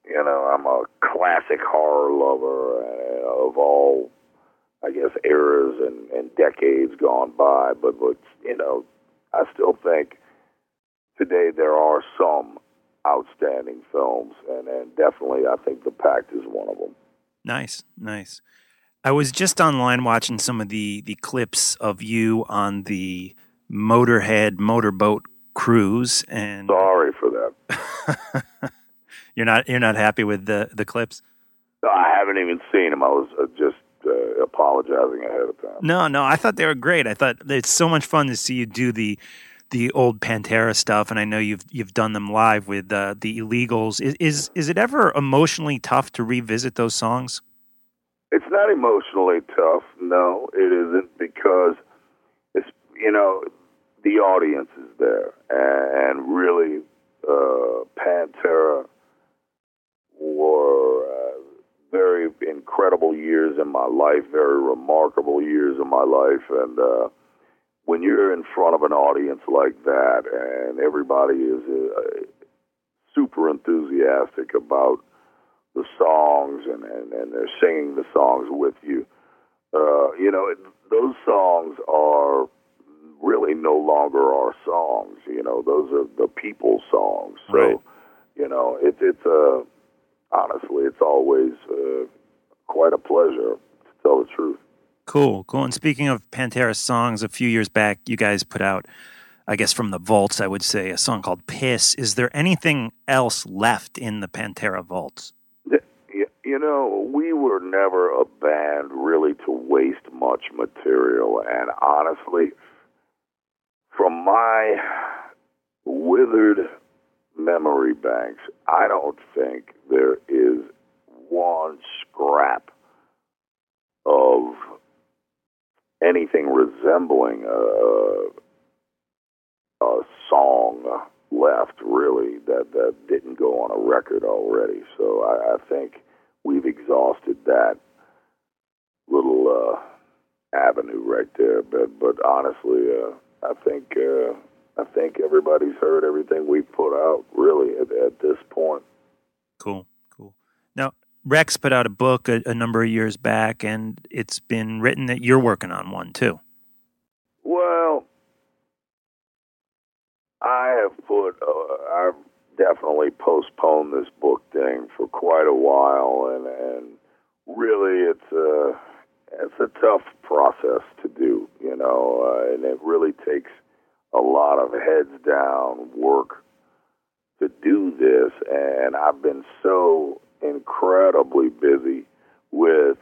you know I'm a classic horror lover uh, of all I guess eras and, and decades gone by, but but you know I still think today there are some outstanding films, and, and definitely I think The Pact is one of them. Nice, nice. I was just online watching some of the the clips of you on the Motorhead motorboat cruise, and sorry for that. you're not you're not happy with the the clips. I haven't even seen them. I was uh, just uh, apologizing ahead of time. No, no, I thought they were great. I thought it's so much fun to see you do the the old Pantera stuff, and I know you've you've done them live with uh, the Illegals. Is, is is it ever emotionally tough to revisit those songs? It's not emotionally tough. No, it isn't because it's you know the audience is there, and, and really, uh, Pantera were uh, very incredible years in my life, very remarkable years in my life, and uh, when you're in front of an audience like that, and everybody is uh, super enthusiastic about the songs and, and, and they're singing the songs with you. Uh, you know, it, those songs are really no longer our songs. You know, those are the people's songs. So, Right. you know, it, it's uh, honestly, it's always uh, quite a pleasure to tell the truth. Cool, cool. And speaking of Pantera songs, a few years back, you guys put out, I guess from the vaults, I would say, a song called "Piss." Is there anything else left in the Pantera vaults? You know, we were never a band really to waste much material, and honestly, from my withered memory banks, I don't think there is one scrap of anything resembling a, a song left, really, that, that didn't go on a record already. So I, I think we've exhausted that little uh, avenue right there. But but honestly, uh, I think uh, I think everybody's heard everything we've put out really at, at this point. Cool, cool. Now, Rex put out a book a, a number of years back, and it's been written that you're working on one too. Well, I have put uh, I've definitely postponed this book thing for quite a while, and and really it's a it's a tough process to do, you know, uh, and it really takes a lot of heads down work to do this, and I've been so incredibly busy with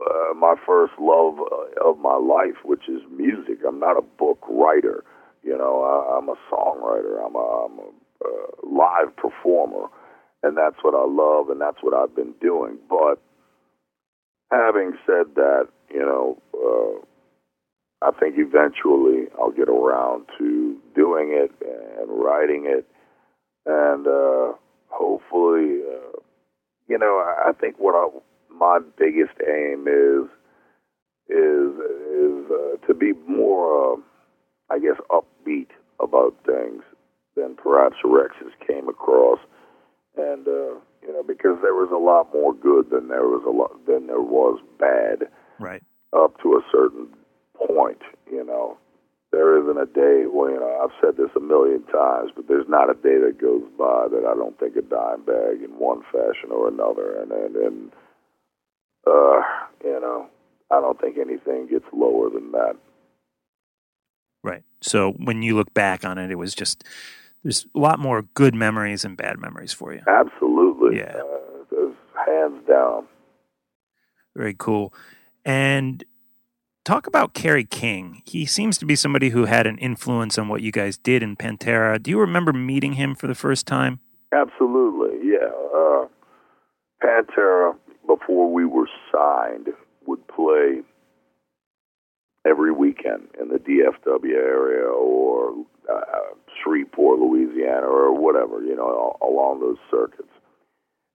uh, my first love uh, of my life, which is music. I'm not a book writer, you know. I, I'm a songwriter. I'm a, I'm a uh, live performer, and that's what I love, and that's what I've been doing. But having said that, you know, uh, I think eventually I'll get around to doing it and writing it, and uh, hopefully, uh, you know, I, think what I, my biggest aim is is is uh, to be more, uh, I guess, upbeat about things than perhaps Rex's came across, and uh, you know, because there was a lot more good than there was a lot than there was bad Right. up to a certain point. You know, there isn't a day. Well, you know, I've said this a million times, but there's not a day that goes by that I don't think a Dimebag in one fashion or another. And and, and uh, you know, I don't think anything gets lower than that. Right. So when you look back on it, it was just there's a lot more good memories and bad memories for you. Absolutely. Yeah. Uh, hands down. Very cool. And talk about Kerry King. He seems to be somebody who had an influence on what you guys did in Pantera. Do you remember meeting him for the first time? Absolutely, yeah. Uh, Pantera, before we were signed, would play every weekend in the DFW area or uh, Shreveport, Louisiana, or whatever, you know, along those circuits.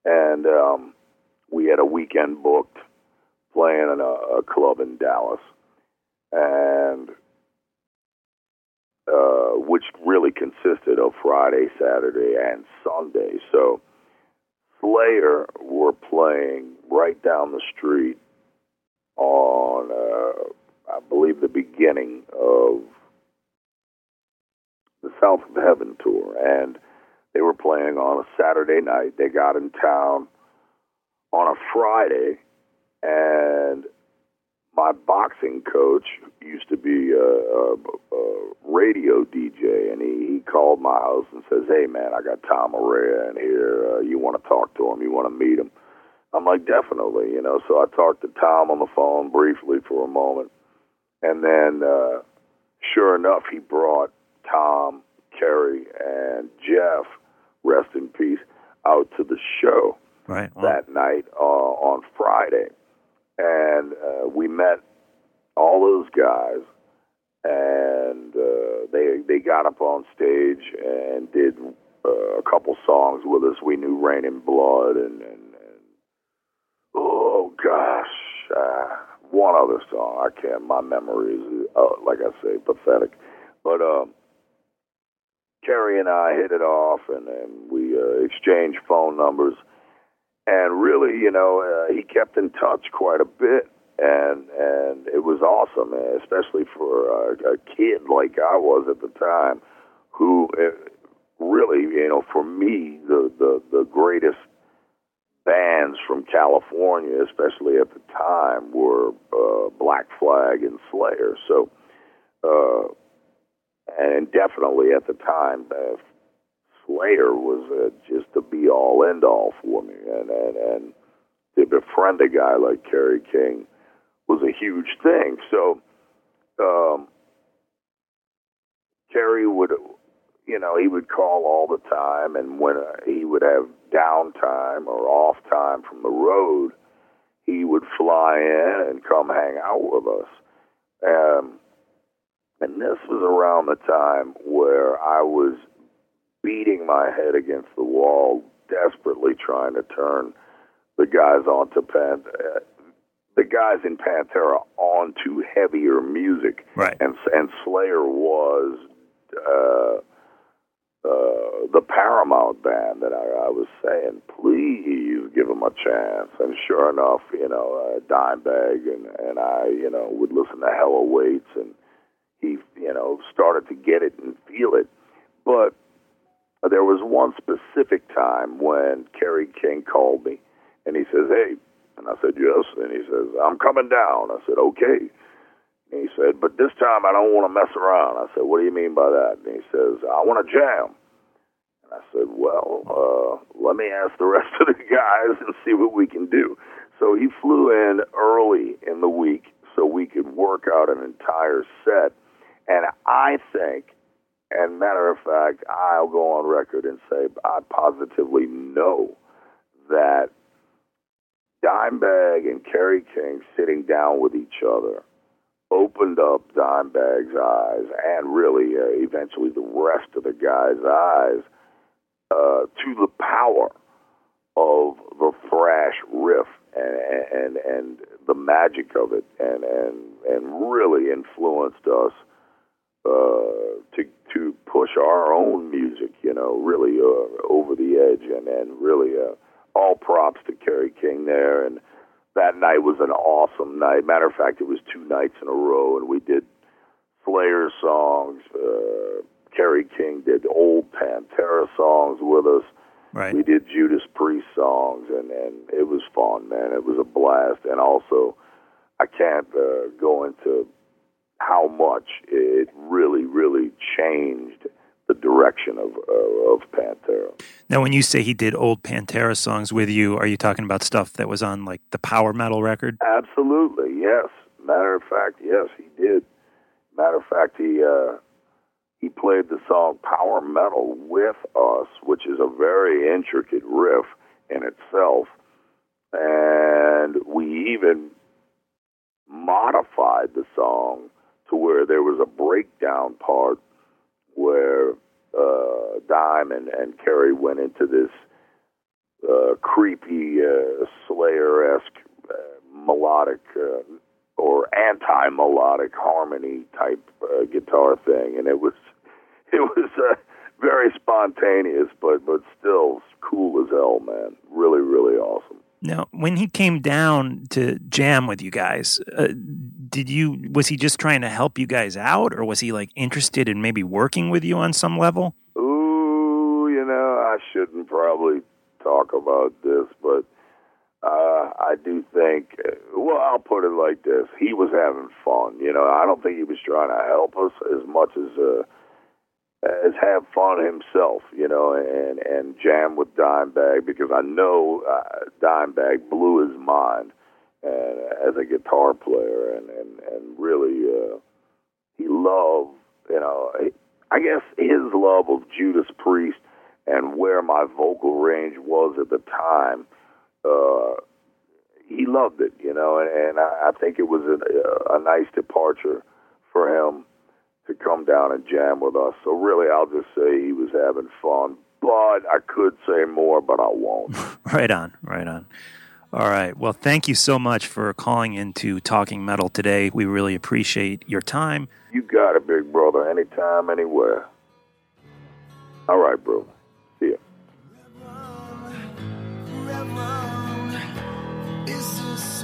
And um, we had a weekend booked playing in a, a club in Dallas, and uh, which really consisted of Friday, Saturday, and Sunday. So Slayer were playing right down the street on, uh, I believe, the beginning of the South of Heaven tour, and they were playing on a Saturday night. They got in town on a Friday, and my boxing coach used to be a, a, a radio DJ, and he, he called my house and says, "Hey, man, I got Tom Araya in here. Uh, you want to talk to him? You want to meet him?" I'm like, "Definitely," you know. So I talked to Tom on the phone briefly for a moment, and then, uh, sure enough, he brought Tom, Kerry, and Jeff, rest in peace, out to the show Right. that night uh, on Friday, and uh, we met all those guys, and uh, they they got up on stage and did uh, a couple songs with us. We knew Raining Blood and, and, and oh gosh, uh, one other song. I can't. My memory is uh, like I say pathetic, but. Um, Kerry and I hit it off, and, and we uh, exchanged phone numbers. And really, you know, uh, he kept in touch quite a bit, and and it was awesome, uh, especially for uh, a kid like I was at the time, who uh, really, you know, for me, the the the greatest bands from California, especially at the time, were uh, Black Flag and Slayer. So. Uh, and definitely at the time, uh, Slayer was uh, just the be all end all for me, and and and to befriend a guy like Kerry King was a huge thing. So, um, Kerry would, you know, he would call all the time, and when uh, he would have downtime or off time from the road, he would fly in and come hang out with us. Um, and this was around the time where I was beating my head against the wall, desperately trying to turn the guys onto Pan, uh, the guys in Pantera onto heavier music. Right. And and Slayer was uh, uh, the Paramount band that I, I was saying, please give them a chance. And sure enough, you know, uh, Dimebag and and I, you know, would listen to Hell Awaits and he, you know, started to get it and feel it. But one specific time when Kerry King called me and he says, Hey, and I said, Yes. And he says, I'm coming down. I said, Okay. And he said, But this time I don't want to mess around. I said, What do you mean by that? And he says, I want to jam. And I said, Well, uh, let me ask the rest of the guys and see what we can do. So he flew in early in the week so we could work out an entire set. And I think, and matter of fact, I'll go on record and say I positively know that Dimebag and Kerry King sitting down with each other opened up Dimebag's eyes and really uh, eventually the rest of the guys' eyes uh, to the power of the thrash riff and, and and the magic of it and and and really influenced us uh, to to push our own music, you know, really uh, over the edge, and and really uh, all props to Kerry King there. And that night was an awesome night. Matter of fact, it was two nights in a row, and we did Slayer songs. Uh, Kerry King did old Pantera songs with us. Right. We did Judas Priest songs, and and it was fun, man. It was a blast, and also I can't uh, go into how much it really, really changed the direction of uh, of Pantera. Now, when you say he did old Pantera songs with you, are you talking about stuff that was on like the power metal record? Absolutely, yes. Matter of fact, yes, he did. Matter of fact, he uh, he played the song Power Metal with us, which is a very intricate riff in itself, and we even modified the song to where there was a breakdown part where uh, Dime and, and Kerry went into this uh, creepy uh, Slayer esque uh, melodic uh, or anti melodic harmony type uh, guitar thing, and it was it was uh, very spontaneous, but but still cool as hell, man. Really, really awesome. Now, when he came down to jam with you guys, uh, did you was he just trying to help you guys out, or was he like interested in maybe working with you on some level? Ooh, you know, I shouldn't probably talk about this, but uh, I do think, well, I'll put it like this: he was having fun. You know, I don't think he was trying to help us as much as uh, as have fun himself. You know, and and jam with Dimebag because I know uh, Dimebag blew his mind and as a guitar player, and and and really, uh, he loved. You know, I guess his love of Judas Priest and where my vocal range was at the time. Uh, he loved it, you know, and, and I, I think it was a, a nice departure for him to come down and jam with us. So really, I'll just say he was having fun. But I could say more, but I won't. Right on, right on. All right. Well, thank you so much for calling into Talking Metal today. We really appreciate your time. You got it, big brother. Anytime, anywhere. All right, bro. See ya. Is this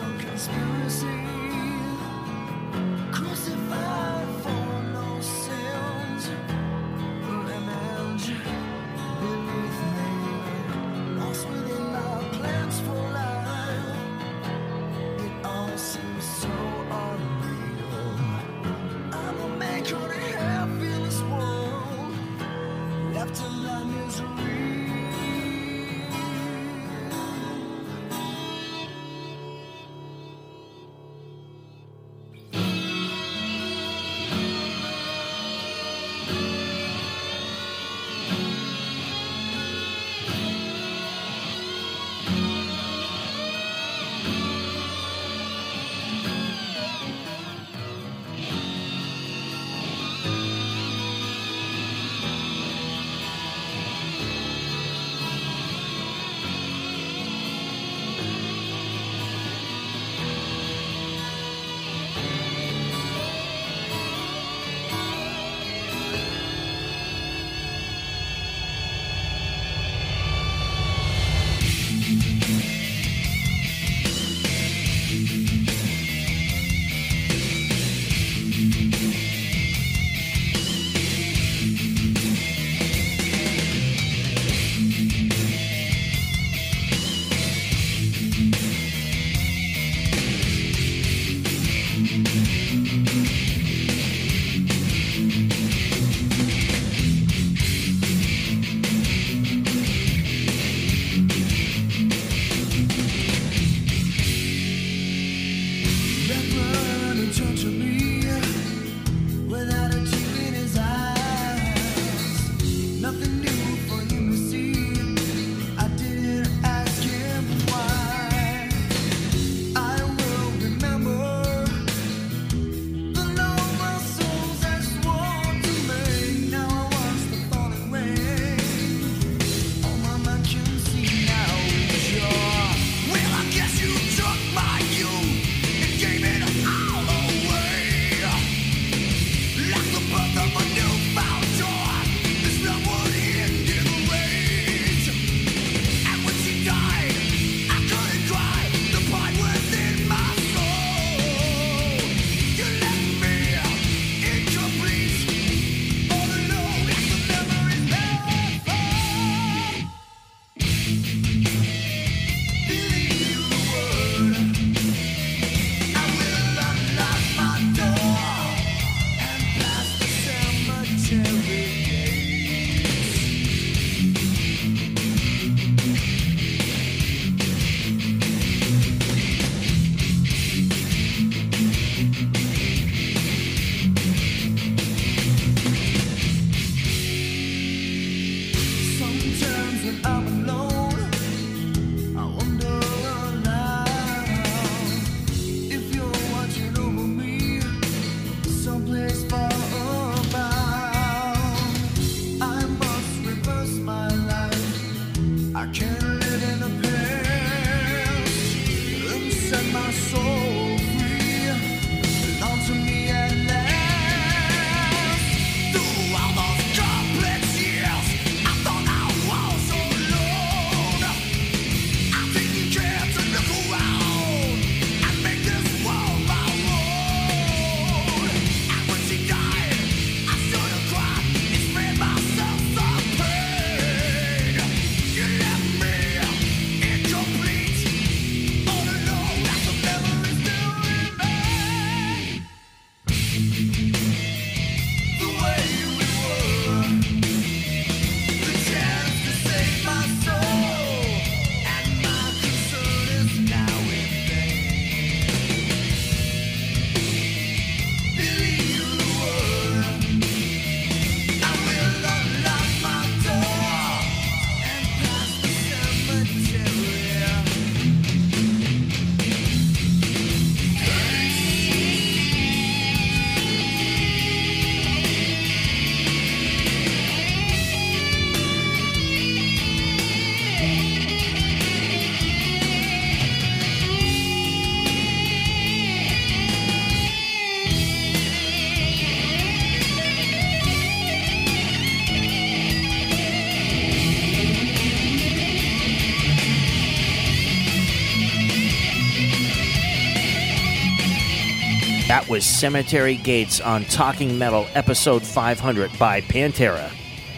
was Cemetery Gates on Talking Metal, episode 500 by Pantera.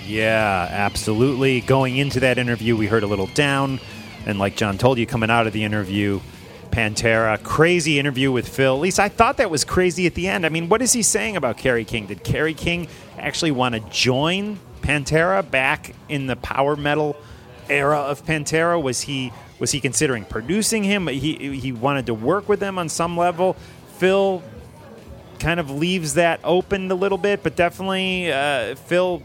Yeah, absolutely. Going into that interview, we heard a little down. And like John told you, coming out of the interview, Pantera, crazy interview with Phil. At least I thought that was crazy at the end. I mean, what is he saying about Kerry King? Did Kerry King actually want to join Pantera back in the power metal era of Pantera? Was he was he considering producing him? He he wanted to work with them on some level. Phil kind of leaves that open a little bit, but definitely uh, Phil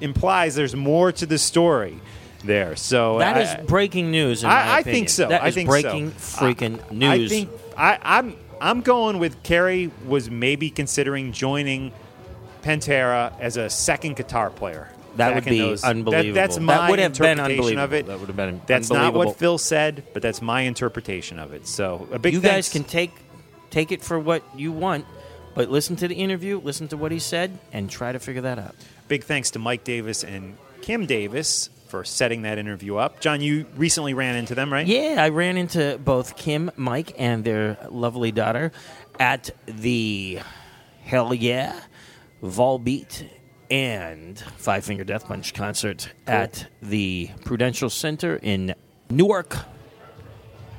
implies there's more to the story there. So That I- is breaking news. In I, my I think so. That I is think breaking so. freaking I- news. I think I, I'm I'm going with Kerry was maybe considering joining Pantera as a second guitar player. That would be those- that- unbelievable. that's That my would have been interpretation of it. That would have been That's not what Phil said, but that's my interpretation of it. So a big you thanks. guys can take take it for what you want, but listen to the interview, listen to what he said, and try to figure that out. Big thanks to Mike Davis and Kim Davis for setting that interview up. John, you recently ran into them, right? Yeah, I ran into both Kim, Mike, and their lovely daughter at the Hell Yeah Volbeat and Five Finger Death Punch concert at the Prudential Center in Newark,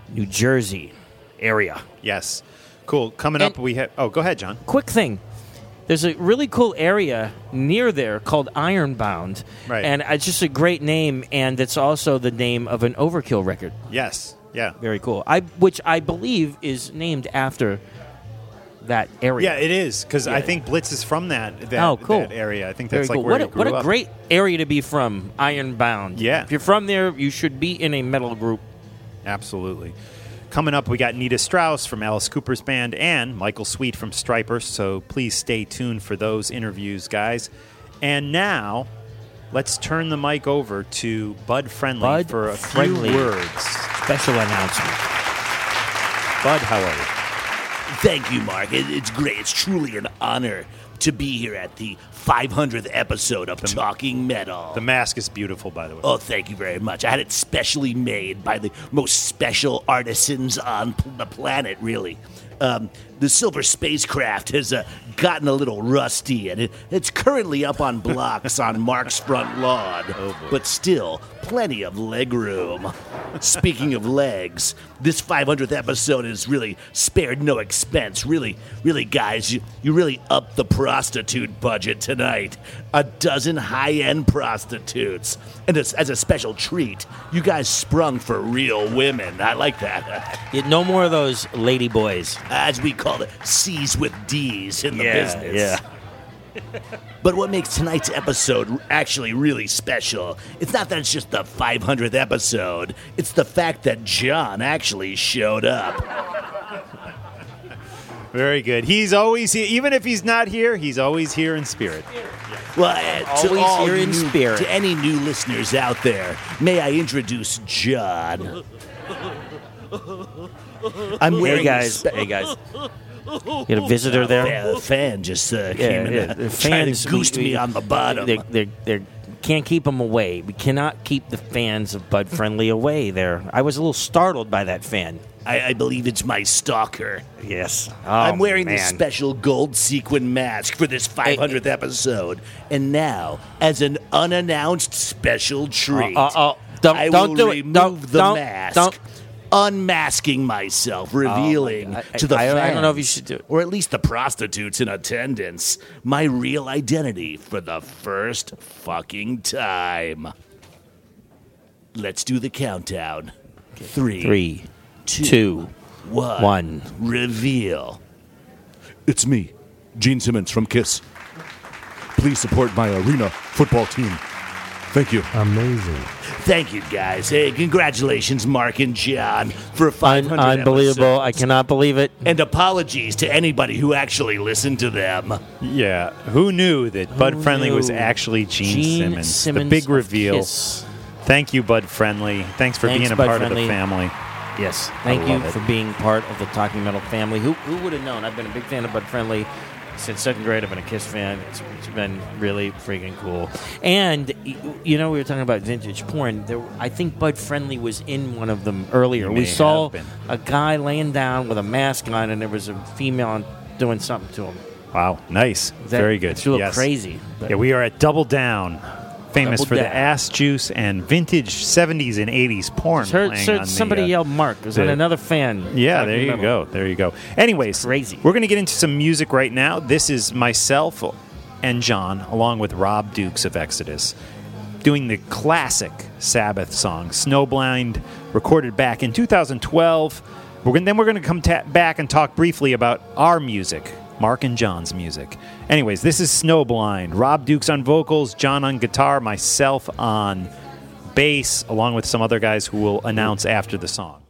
New Jersey area. Yes. Cool. Coming up, we have. Oh, go ahead, John. Quick thing. There's a really cool area near there called Ironbound. Right. And it's just a great name, and it's also the name of an Overkill record. Yes. Yeah. Very cool. I which I believe is named after that area. Yeah, it is because I think Blitz is from that. that oh, cool that area. I think Very that's like cool. where what a, what a up. great area to be from. Ironbound. Yeah. If you're from there, you should be in a metal group. Absolutely. Coming up, we got Nita Strauss from Alice Cooper's band and Michael Sweet from Stryper. So please stay tuned for those interviews, guys. And now, let's turn the mic over to Bud Friendly Bud for a Friendly. few words. Special announcement. Bud, how are you? Thank you, Mark. It's great. It's truly an honor to be here at the 500th episode of Talking Metal. The mask is beautiful, by the way. Oh, thank you very much. I had it specially made by the most special artisans on the planet, really. Um, the silver spacecraft has uh, gotten a little rusty, and it, it's currently up on blocks on Mark's front lawn. but still, plenty of leg room. Speaking of legs, this 500th episode has really spared no expense. Really, really, guys, you, you really upped the prostitute budget tonight. A dozen high end prostitutes. And as, as a special treat, you guys sprung for real women. I like that. No more of those lady boys. As we call it, C's with D's in the Yeah, business. yeah. But what makes tonight's episode actually really special, it's not that it's just the 500th episode, it's the fact that John actually showed up. Very good. He's always here. Even if he's not here, he's always here in spirit. Well, uh, to Always all here in new- spirit. To any new listeners out there, may I introduce John? I'm Hey, wearing guys. spe- Hey, guys. You got a visitor there? Yeah, the fan just uh, Yeah, came in, yeah, uh, the fans to we- me on the bottom. They're, they're, they're, can't keep them away. We cannot keep the fans of Bud Friendly away. There, I was a little startled by that fan. I, I believe it's my stalker. Yes, I'm Oh, wearing this special gold sequin mask for this 500th episode. And now, as an unannounced special treat, uh, uh, don't- I don't will do it. remove Don't- the don't- mask, don't. Unmasking myself, oh revealing God. I- to the I- I fans, don't know if you should do it. or at least the prostitutes in attendance, my real identity for the first fucking time. Let's do the countdown. Three, Three, two, two, one. one. Reveal. It's me, Gene Simmons from Kiss. Please support my arena football team. Thank you. Amazing. Thank you, guys. Hey, congratulations, Mark and John, for 500 Unbelievable! I cannot believe it. And apologies to anybody who actually listened to them. Yeah. Who knew that Bud Who Friendly was knew? actually Gene, Gene Simmons? Simmons The big of reveal. Kiss. Thank you, Bud Friendly. Thanks for Thanks, being a Bud part Friendly. of the family. Yes, thank I you love it. for being part of the Talking Metal family. Who who would have known? I've been a big fan of Bud Friendly since second grade. I've been a Kiss fan. It's, it's been really freaking cool. And you know, we were talking about vintage porn. There, I think Bud Friendly was in one of them earlier. We saw a guy laying down with a mask on, and there was a female doing something to him. Wow, nice. That- Very good. it's a little Yes. crazy, but- Yeah, we are at Double Down, famous Double for the ass juice and vintage 70s and 80s porn. Just heard, heard on the, somebody uh, yell Mark. Was the- that another fan? Yeah, there you go. There you go. Anyways, crazy. We're going to get into some music right now. This is myself and John, along with Rob Dukes of Exodus, doing the classic Sabbath song "Snowblind," recorded back in 2012. We're gonna, then we're going to come ta- back and talk briefly about our music, Mark and John's music. Anyways, this is Snowblind. Rob Dukes on vocals, John on guitar, myself on bass, along with some other guys who will announce after the song.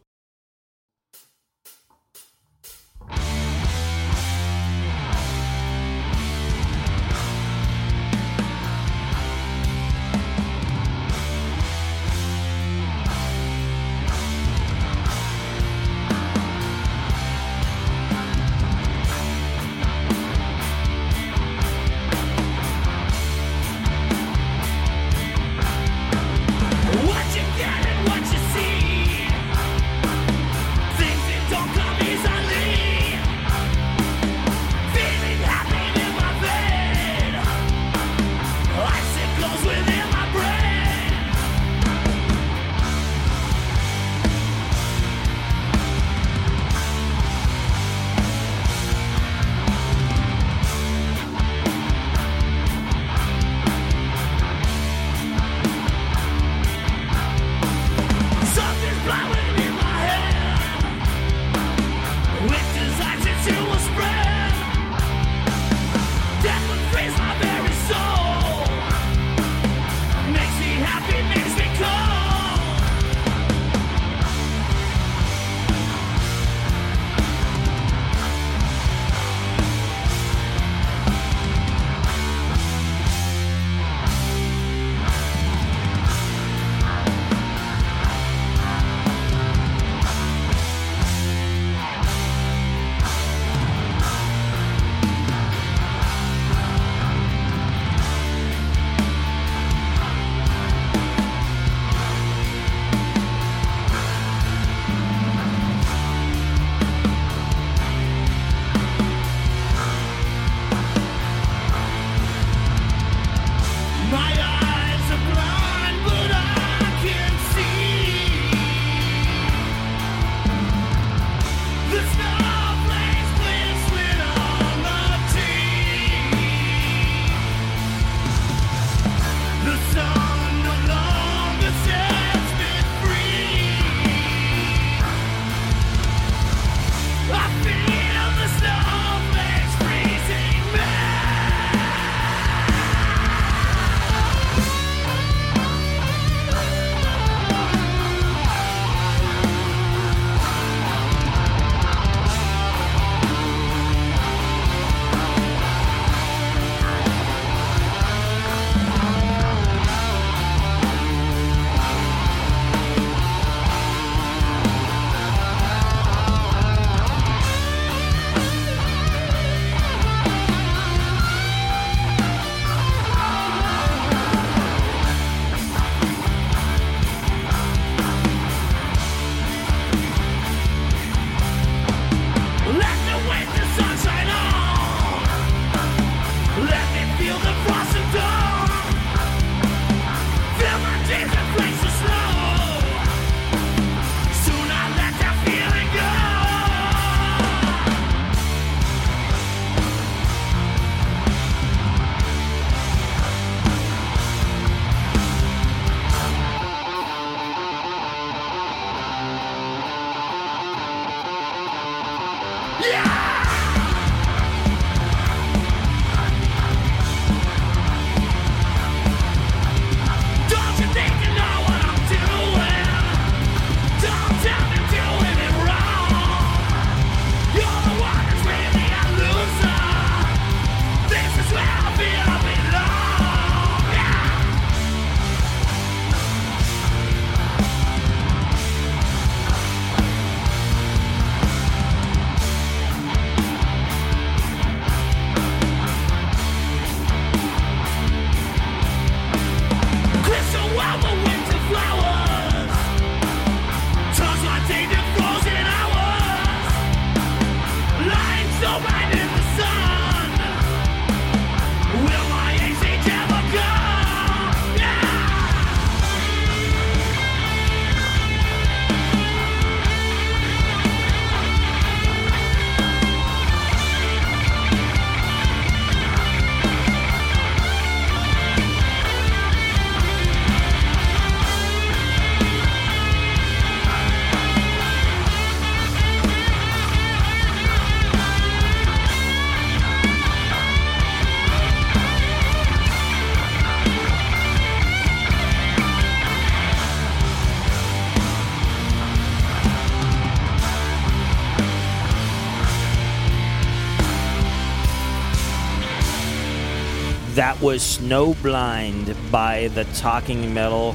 That was Snowblind by the Talking Metal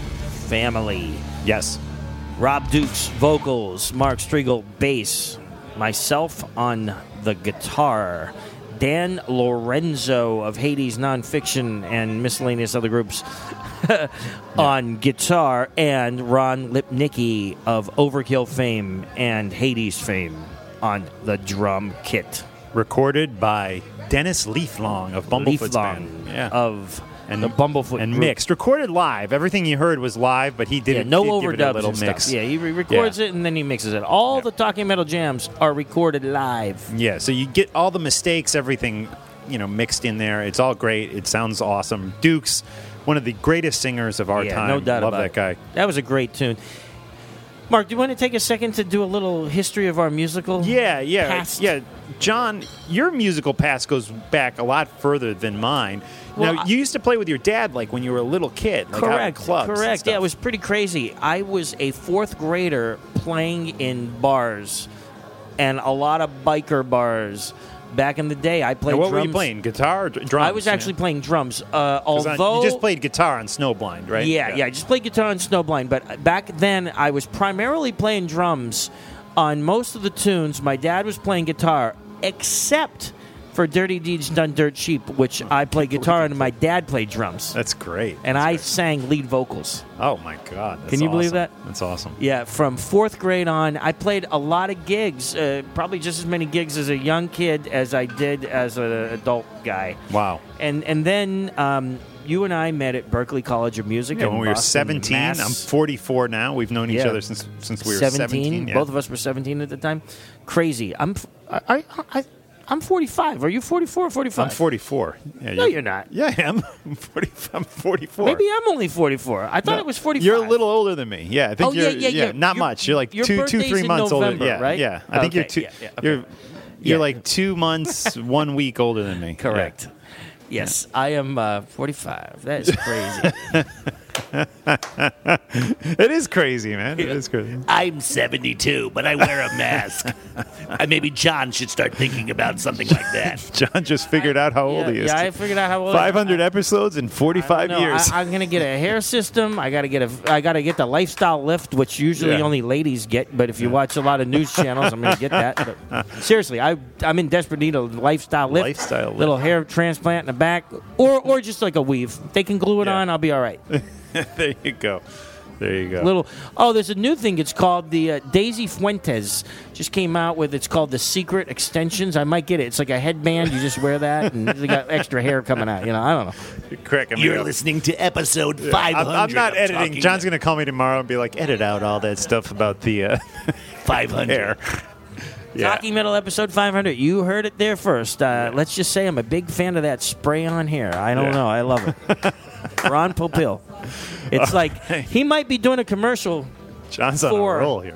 family. Yes. Rob Dukes, vocals. Mark Strigl, bass. Myself on the guitar. Dan Lorenzo of Hades Nonfiction and miscellaneous other groups on guitar. And Ron Lipnicki of Overkill fame and Hades fame on the drum kit. Recorded by Dennis Leeflang of Bumblefoot's Leeflang band. Yeah. of and the Bumblefoot and group. mixed, recorded live. Everything you heard was live, but he did yeah, it. no did give it a overdubs little mix. Yeah, he re- records it and then he mixes it. All the Talking Metal jams are recorded live. Yeah, so you get all the mistakes, everything, you know, mixed in there. It's all great. It sounds awesome. Duke's one of the greatest singers of our yeah, time. no doubt Love about that guy. it. That was a great tune. Mark, do you want to take a second to do a little history of our musical? Yeah, yeah, past? yeah. John, your musical past goes back a lot further than mine. Well, now, you used to play with your dad like when you were a little kid, like correct, clubs. correct. Yeah, it was pretty crazy. I was a fourth grader playing in bars, and a lot of biker bars. Back in the day, I played. Now, what were you playing? Guitar, or drums? I was actually playing drums. Uh, 'Cause on- although you just played guitar on Snowblind, right? Yeah, yeah, I just played guitar on Snowblind. But back then, I was primarily playing drums on most of the tunes. My dad was playing guitar, except for Dirty Deeds Done Dirt Cheap, which I played guitar and my dad played drums. That's great. And I sang lead vocals. Oh my God! that's Can you believe awesome. that? That's awesome. Yeah, from fourth grade on, I played a lot of gigs, uh, probably just as many gigs as a young kid as I did as an adult guy. Wow. And and then um, you and I met at Berklee College of Music. Yeah, when we were 17, Mass. I'm 44 now. We've known each Yeah. other since since we were 17. yeah. Both of us were 17 at the time. Crazy. I'm f- I, I, I, I'm 45. Are you 44 or 45? I'm 44. Yeah, No, you're not. Yeah, I am. I'm 40, I'm 44. Maybe I'm only 44. I thought No, it was 45. You're a little older than me. Yeah, I think Oh, yeah, you're. yeah, yeah. not Your- much. You're like two, two, three months November, older. Yeah, right? yeah. I think you're two. yeah, yeah, okay. You're you're like two months, one week older than me. Correct. Yes, I am uh, 45. That is crazy. it is crazy, man. It is crazy. I'm 72, but I wear a mask. Uh, Maybe John should start thinking about something like that. John just figured out how old yeah, he is. yeah, I figured out how old. 500 episodes in 45 No, years. I, I'm gonna get a hair system. I gotta get a. I gotta get the lifestyle lift, which usually Yeah. only ladies get. But if you watch a lot of news channels, I'm gonna get that. But seriously, I I'm in desperate need of lifestyle lift. Lifestyle lift. Little hair transplant in the back, or or just like a weave. They can glue it on. I'll be all right. there you go. There you go. Little. Oh, there's a new thing. It's called the uh, Daisy Fuentes. Just came out with. It's called the Secret Extensions. I might get it. It's like a headband. You just wear that, and they got extra hair coming out. You know, I don't know. Correct. You're listening to episode Yeah, 500. I'm, I'm not of editing. John's going to call me tomorrow and be like, edit out all that stuff about the uh, 500. hair. Yeah. Talking Metal episode 500. You heard it there first. Uh, Let's just say I'm a big fan of that spray on hair. I don't Yeah. know. I love it. Ron Popeil. It's like he might be doing a commercial John's on for a roll here.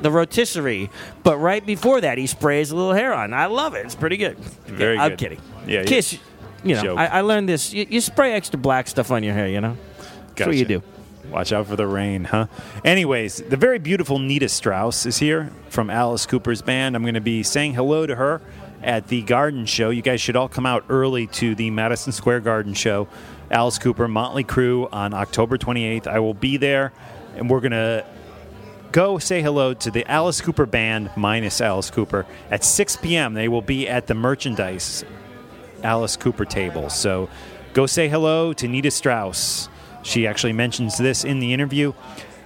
the rotisserie, but right before that, he sprays a little hair on. I love it. It's pretty good. Very I'm good. kidding. Yeah, Kiss. You know, Joke. I, I learned this. You, you spray extra black stuff on your hair. You know, that's what you do. Watch out for the rain, huh? Anyways, the very beautiful Nita Strauss is here from Alice Cooper's band. I'm going to be saying hello to her at the Garden Show. You guys should all come out early to the Madison Square Garden Show. Alice Cooper, Motley Crue on October 28th. I will be there, and we're going to go say hello to the Alice Cooper band minus Alice Cooper at 6 p.m. They will be at the merchandise Alice Cooper table. So go say hello to Nita Strauss. She actually mentions this in the interview.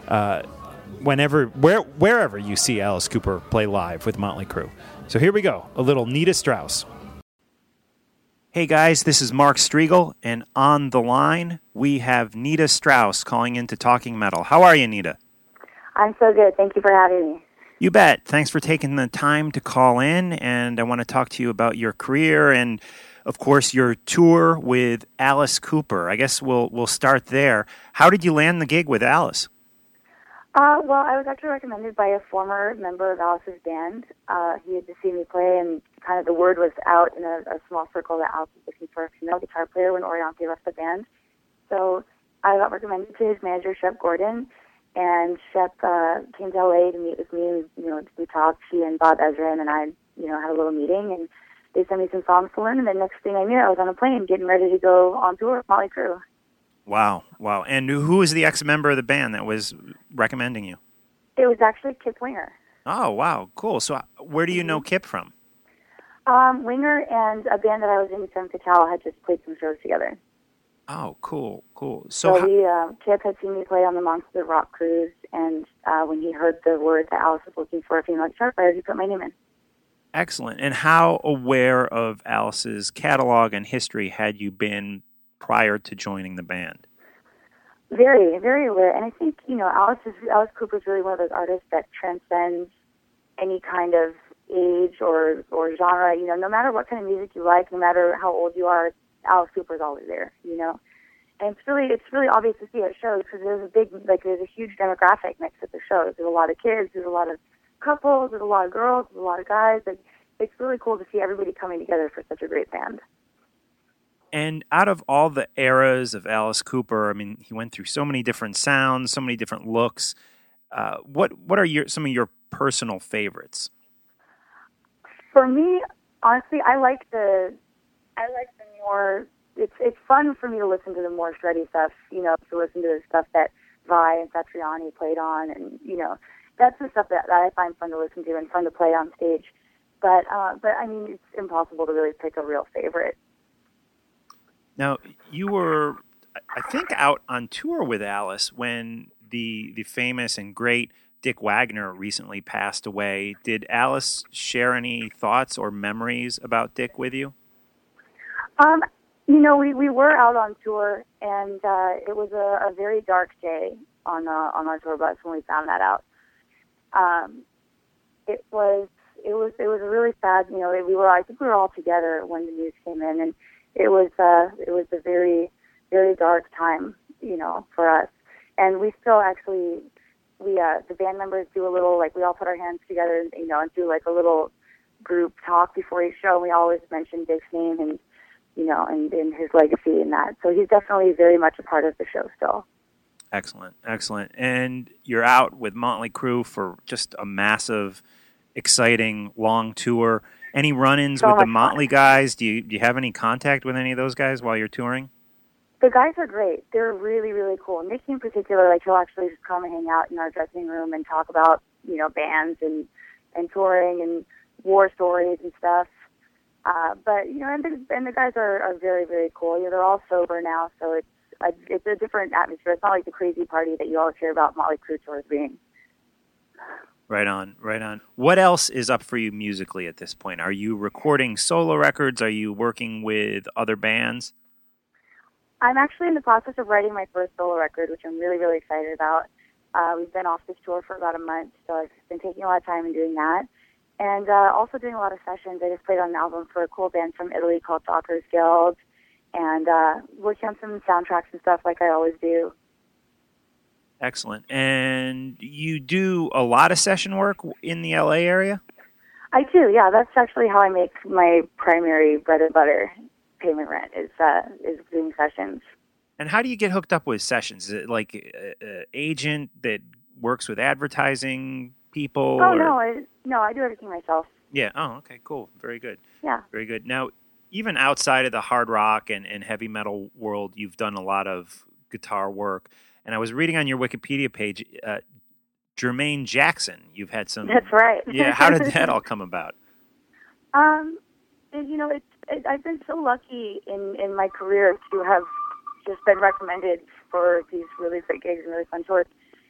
Uh, whenever, where, wherever you see Alice Cooper play live with Motley Crue. So here we go, a little Nita Strauss. Hey guys, this is Mark Strigl, and on the line we have Nita Strauss calling into Talking Metal. How are you, Nita? I'm so good. Thank you for having me. You bet. Thanks for taking the time to call in, and I want to talk to you about your career and, of course, your tour with Alice Cooper. I guess we'll we'll start there. How did you land the gig with Alice? Uh, well, I was actually recommended by a former member of Alice's band. Uh, he had just seen me play, and kind of the word was out in a, a small circle that Alice was looking for a female guitar player when Orianthi left the band. So I got recommended to his manager, Shep Gordon, and Shep uh, came to LA to meet with me. And, you know, we talked. She and Bob Ezrin and I, you know, had a little meeting, and they sent me some songs to learn, and the next thing I knew, I was on a plane getting ready to go on tour with Motley Crue. Wow, wow. And who was the ex member of the band that was recommending you? It was actually Kip Winger. Oh, wow, cool. So, uh, where do you Mm-hmm. know Kip from? Um, Winger and a band that I was in, Femme Fatale, had just played some shows together. Oh, cool, cool. So, So, how- we, uh, Kip had seen me play on the Monster Rock cruise, and uh, when he heard the word that Alice was looking for a female guitar player, he put my name in. excellent. And how aware of Alice's catalog and history had you been prior to joining the band? Very, very aware. And I think, you know, Alice is Alice Cooper is really one of those artists that transcends any kind of age or or genre. You know, no matter what kind of music you like, no matter how old you are, Alice Cooper is always there. You know, and it's really it's really obvious to see at shows because there's a big like there's a huge demographic mix at the shows. There's a lot of kids, there's a lot of couples, there's a lot of girls, there's a lot of guys. Like it's really cool to see everybody coming together for such a great band. And out of all the eras of Alice Cooper, I mean, he went through so many different sounds, so many different looks. Uh, what what are your some of your personal favorites? For me, honestly, I like the I like the more it's it's fun for me to listen to the more shreddy stuff, you know, to listen to the stuff that Vai and Satriani played on and you know, that's the stuff that, that I find fun to listen to and fun to play on stage. But uh but I mean it's impossible to really pick a real favorite. Now, you were, I think, out on tour with Alice when the the famous and great Dick Wagner recently passed away. Did Alice share any thoughts or memories about Dick with you? Um, you know, we, we were out on tour, and uh, it was a, a very dark day on uh, on our tour bus when we found that out. Um, it was it was it was really sad. You know, we were I think we were all together when the news came in, and it was uh, it was a very very dark time. You know, for us, and we still actually we uh, the band members do a little like we all put our hands together, and, you know, and do like a little group talk before each show. And we always mention Dick's name and you know, and, and his legacy and that. So he's definitely very much a part of the show still. Excellent, excellent. And you're out with Motley Crue for just a massive, exciting, long tour. Any run-ins So with the much fun. Motley guys? Do you do you have any contact with any of those guys while you're touring? The guys are great. They're really, really cool. Nicky in particular, like he'll actually just come and hang out in our dressing room and talk about, you know, bands and and touring and war stories and stuff. Uh, but you know, and the, and the guys are, are very, very cool. You know, they're all sober now, so it's a, it's a different atmosphere. It's not like the crazy party that you always hear about Motley Crue tours being. Right on, right on. What else is up for you musically at this point? Are you recording solo records? Are you working with other bands? I'm actually in the process of writing my first solo record, which I'm really, really excited about. Uh, we've been off this tour for about a month, so I've been taking a lot of time and doing that. And uh, also doing a lot of sessions. I just played on an album for a cool band from Italy called Docker's Guild, and uh, working on some soundtracks and stuff like I always do. Excellent. And you do a lot of session work in the LA area? I do, yeah. That's actually how I make my primary bread and butter payment rent is uh, is doing sessions. And how do you get hooked up with sessions? Is it like an agent that works with advertising people? Oh or- no, I, no, I do everything myself. Yeah. Oh, okay, cool. Very good. Yeah. Very good. Now, even outside of the hard rock and, and heavy metal world, you've done a lot of guitar work. And I was reading on your Wikipedia page, uh, Jermaine Jackson. You've had some. That's right. Yeah. How did that all come about? Um, and, you know, it's it, I've been so lucky in in my career to have just been recommended for these really great gigs and really fun tours.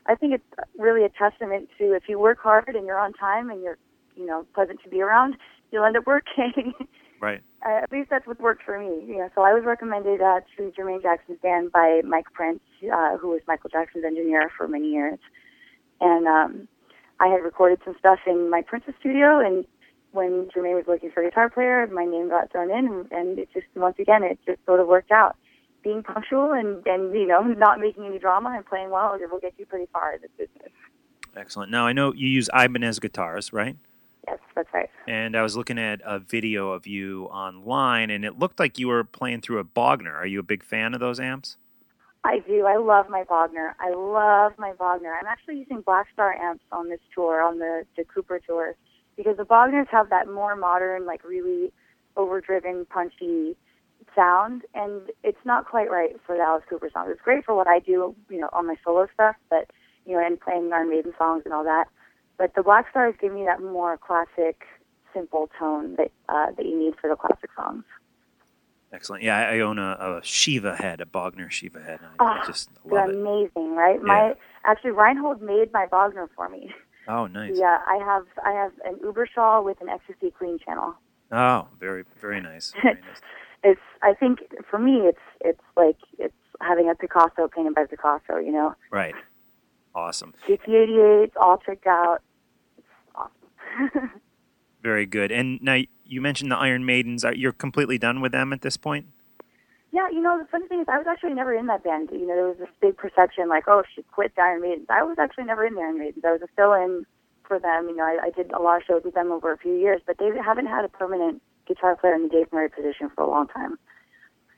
I think it's really a testament to if you work hard and you're on time and you're you know pleasant to be around, you'll end up working. Right. uh, at least that's what worked for me. You know, so I was recommended uh, to Jermaine Jackson's band by Mike Prince, uh, who was Michael Jackson's engineer for many years, and um, I had recorded some stuff in Mike Prince's studio. And when Jermaine was looking for a guitar player, my name got thrown in, and, and it just once again it just sort of worked out. Being punctual and and you know not making any drama and playing well it will get you pretty far in this business. Excellent. Now, I know you use Ibanez guitars, right? Yes, that's right. And I was looking at a video of you online, and it looked like you were playing through a Bogner. Are you a big fan of those amps? I do. I love my Bogner. I love my Bogner. I'm actually using Black Star amps on this tour, on the, the Cooper tour, because the Bogners have that more modern, like really overdriven, punchy sound, and it's not quite right for the Alice Cooper songs. It's great for what I do, you know, on my solo stuff, but you know, and playing Iron Maiden songs and all that. But the Black Stars give me that more classic, simple tone that uh, that you need for the classic songs. Excellent. Yeah, I own a, a Shiva head, a Bogner Shiva head. I, I Oh, just they're it. amazing, right? My actually Reinhold made my Bogner for me. Oh, nice. Yeah, I have I have an Uberschall with an ecstasy clean channel. Oh, very, very nice. Very nice. it's I think for me it's it's like it's having a Picasso painted by Picasso, you know. Right. Awesome. GT88, all tricked out. It's awesome. Very good. And now you mentioned the Iron Maidens. Are you're completely done with them at this point? You know the funny thing is I was actually never in that band. You know there was this big perception like oh she quit the Iron Maidens. I was actually never in the Iron Maidens. I was a fill-in for them. You know I, I did a lot of shows with them over a few years, but they haven't had a permanent guitar player in the Dave Murray position for a long time.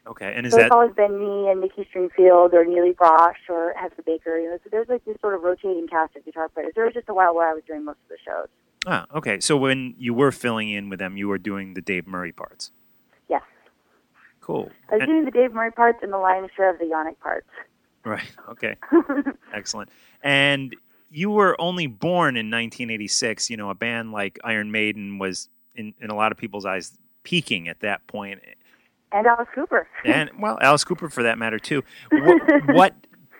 Okay. And is so that it's always been me and Nikki Stringfield or Nili Brosh or Heather Baker. You know, so there's like this sort of rotating cast of guitar players. There was just a while where I was doing most of the shows. ah okay? So when you were filling in with them, you were doing the Dave Murray parts. Cool. I was And- doing the Dave Murray parts and the lion's share of the Janick parts. Right. Okay. Excellent. And you were only born in 1986. You know, a band like Iron Maiden was, in, in a lot of people's eyes, peaking at that point. And Alice Cooper. And well, Alice Cooper for that matter too. What, what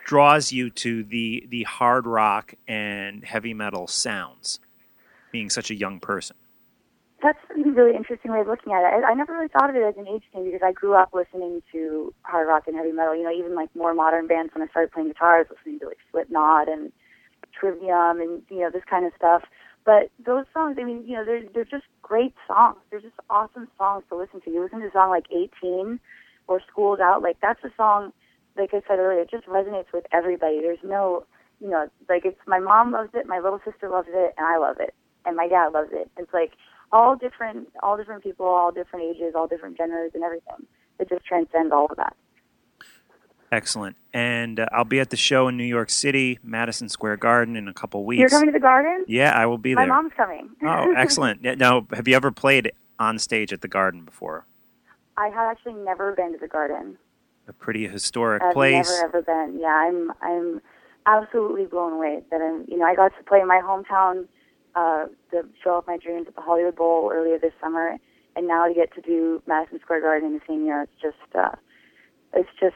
draws you to the the hard rock and heavy metal sounds, being such a young person? That's a really interesting way of looking at it. I, I never really thought of it as an age thing because I grew up listening to hard rock and heavy metal. You know, even like more modern bands. When I started playing guitar, I was listening to like Slipknot and Trivium and you know this kind of stuff. But those songs, I mean, you know, they're they're just great songs. They're just awesome songs to listen to. You listen to a song like 18 or School's Out, like that's a song. Like I said earlier, it just resonates with everybody. There's no, you know, like it's my mom loves it, my little sister loves it, and I love it, and my dad loves it. It's like all different, all different people, all different ages, all different genders, and everything. It just transcends all of that. Excellent. And uh, I'll be at the show in New York City, Madison Square Garden, in a couple weeks. You're coming to the garden? Yeah, I will be there. My mom's coming. Oh, excellent. Now, have you ever played on stage at the Garden before? I have actually never been to the garden. A pretty historic place. I've place. never ever been. Yeah, I'm I'm absolutely blown away that I'm you know, I got to play in my hometown uh the show of my dreams at the Hollywood Bowl earlier this summer and now to get to do Madison Square Garden in the same year, it's just uh it's just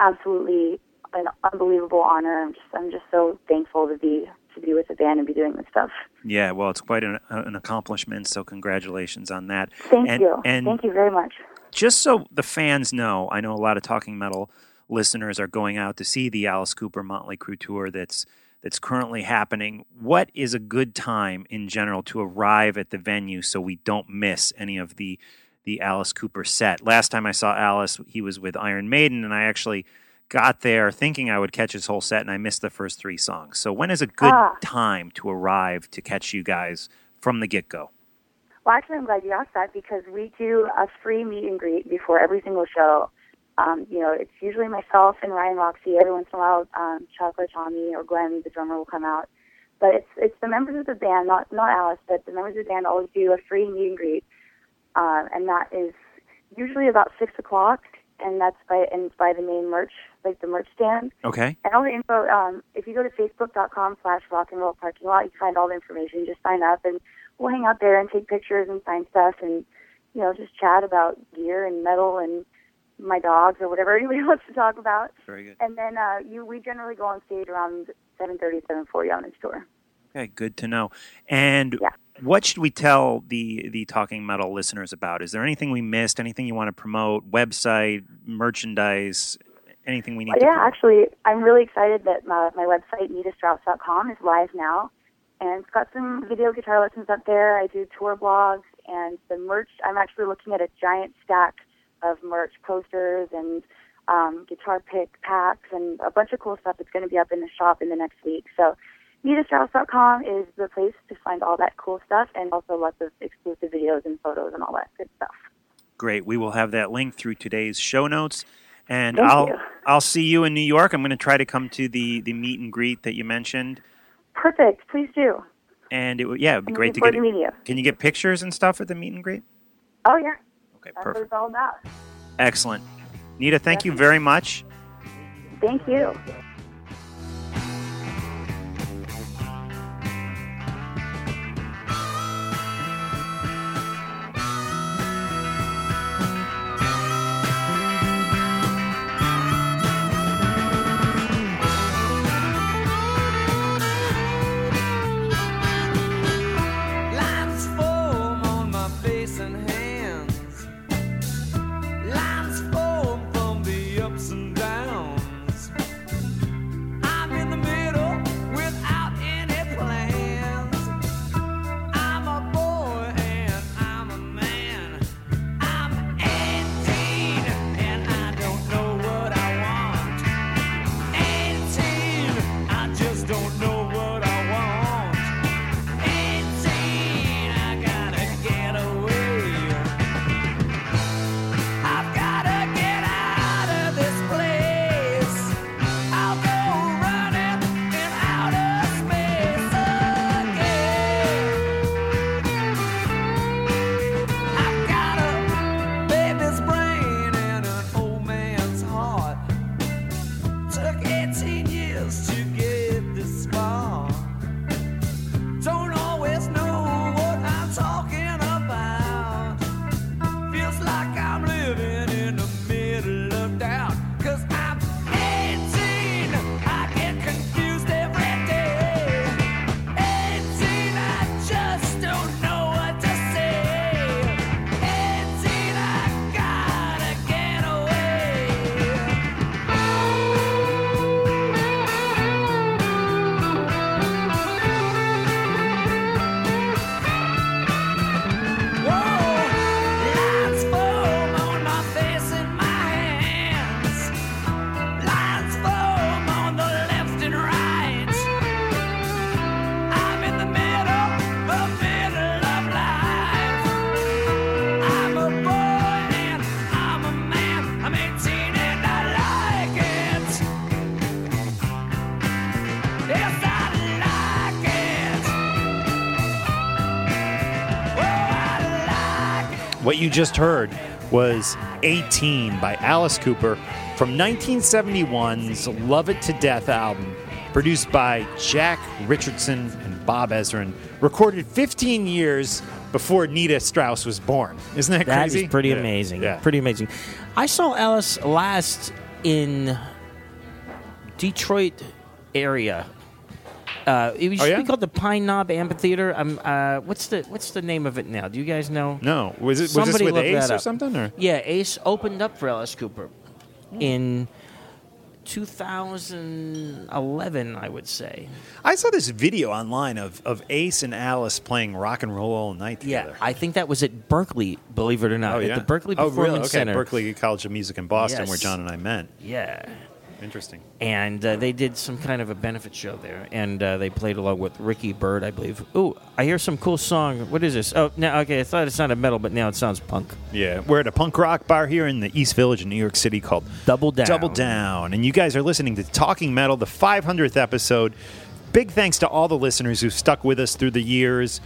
absolutely an unbelievable honor. I'm just I'm just so thankful to be to be with the band and be doing this stuff. Yeah, well, it's quite an, an accomplishment, so congratulations on that. Thank and, you. And Thank you very much. just so the fans know, I know a lot of Talking Metal listeners are going out to see the Alice Cooper Motley Crue tour that's that's currently happening. What is a good time in general to arrive at the venue so we don't miss any of the the Alice Cooper set? Last time I saw Alice, he was with Iron Maiden, and I actually got there thinking I would catch his whole set, and I missed the first three songs. So when is a good Ah. time to arrive to catch you guys from the get go? Well, actually, I'm glad you asked that because we do a free meet and greet before every single show. Um, you know, it's usually myself and Ryan Roxie. Every once in a while, um, Chocolate Tommy or Glenn, the drummer, will come out. But it's it's the members of the band, not not Alice, but the members of the band always do a free meet and greet, uh, and that is usually about six o'clock, and that's by and by the main merch, like the merch stand. Okay. And all the info, um, if you go to facebook.com slash rock and roll parking lot, you can find all the information. Just sign up and we'll hang out there and take pictures and sign stuff and, you know, just chat about gear and metal and my dogs or whatever anybody wants to talk about. Very good. And then uh, you, we generally go on stage around 7.30, 7.40 on each tour. Okay, good to know. And what should we tell the the talking metal listeners about? Is there anything we missed? Anything you want to promote? Website, merchandise, anything we need Well, to yeah, promote? actually, I'm really excited that my, my website, nitastrauss.com, is live now. And it's got some video guitar lessons up there. I do tour blogs and the merch. I'm actually looking at a giant stack of merch posters and um, guitar pick packs and a bunch of cool stuff that's going to be up in the shop in the next week. So nitastrauss.com is the place to find all that cool stuff and also lots of exclusive videos and photos and all that good stuff. Great. We will have that link through today's show notes. And Thank I'll you. I'll see you in New York. I'm going to try to come to the the meet and greet that you mentioned. Perfect. Please do. And it would yeah, it'd be I'm great to get. to meeting you. Can you get pictures and stuff at the meet and greet? Oh, yeah. That's what perfect. all about. Excellent. Nita, thank you very much. Thank you. What you just heard was 18 by Alice Cooper from 1971's Love It to Death album, produced by Jack Richardson and Bob Ezrin, recorded 15 years before Nita Strauss was born. Isn't that That crazy? is pretty Yeah. amazing. Yeah. Pretty amazing. I saw Alice last in Detroit area. Uh, it used Oh, to be called the Pine Knob Amphitheater. Um, uh, what's the what's the name of it now? Do you guys know? No. Was it was Somebody this with Ace or something? Or? Yeah, Ace opened up for Alice Cooper in 2011, I would say. I saw this video online of, of Ace and Alice playing rock and roll all night together. Yeah, I think that was at Berklee. Believe it or not, oh, yeah. at the Berklee oh, Performance really? Okay, Center. Berklee College of Music in Boston, Yes. where John and I met. Yeah. Interesting. and uh, they did some kind of a benefit show there, and uh, they played along with Ricky Byrd, I believe. Ooh, I hear some cool song. What is this? Oh, now okay, I thought it sounded metal, but now it sounds punk. Yeah, we're at a punk rock bar here in the East Village in New York City called Double Down. Double Down. And you guys are listening to Talking Metal, the 500th episode. Big thanks to all the listeners who've stuck with us through the years,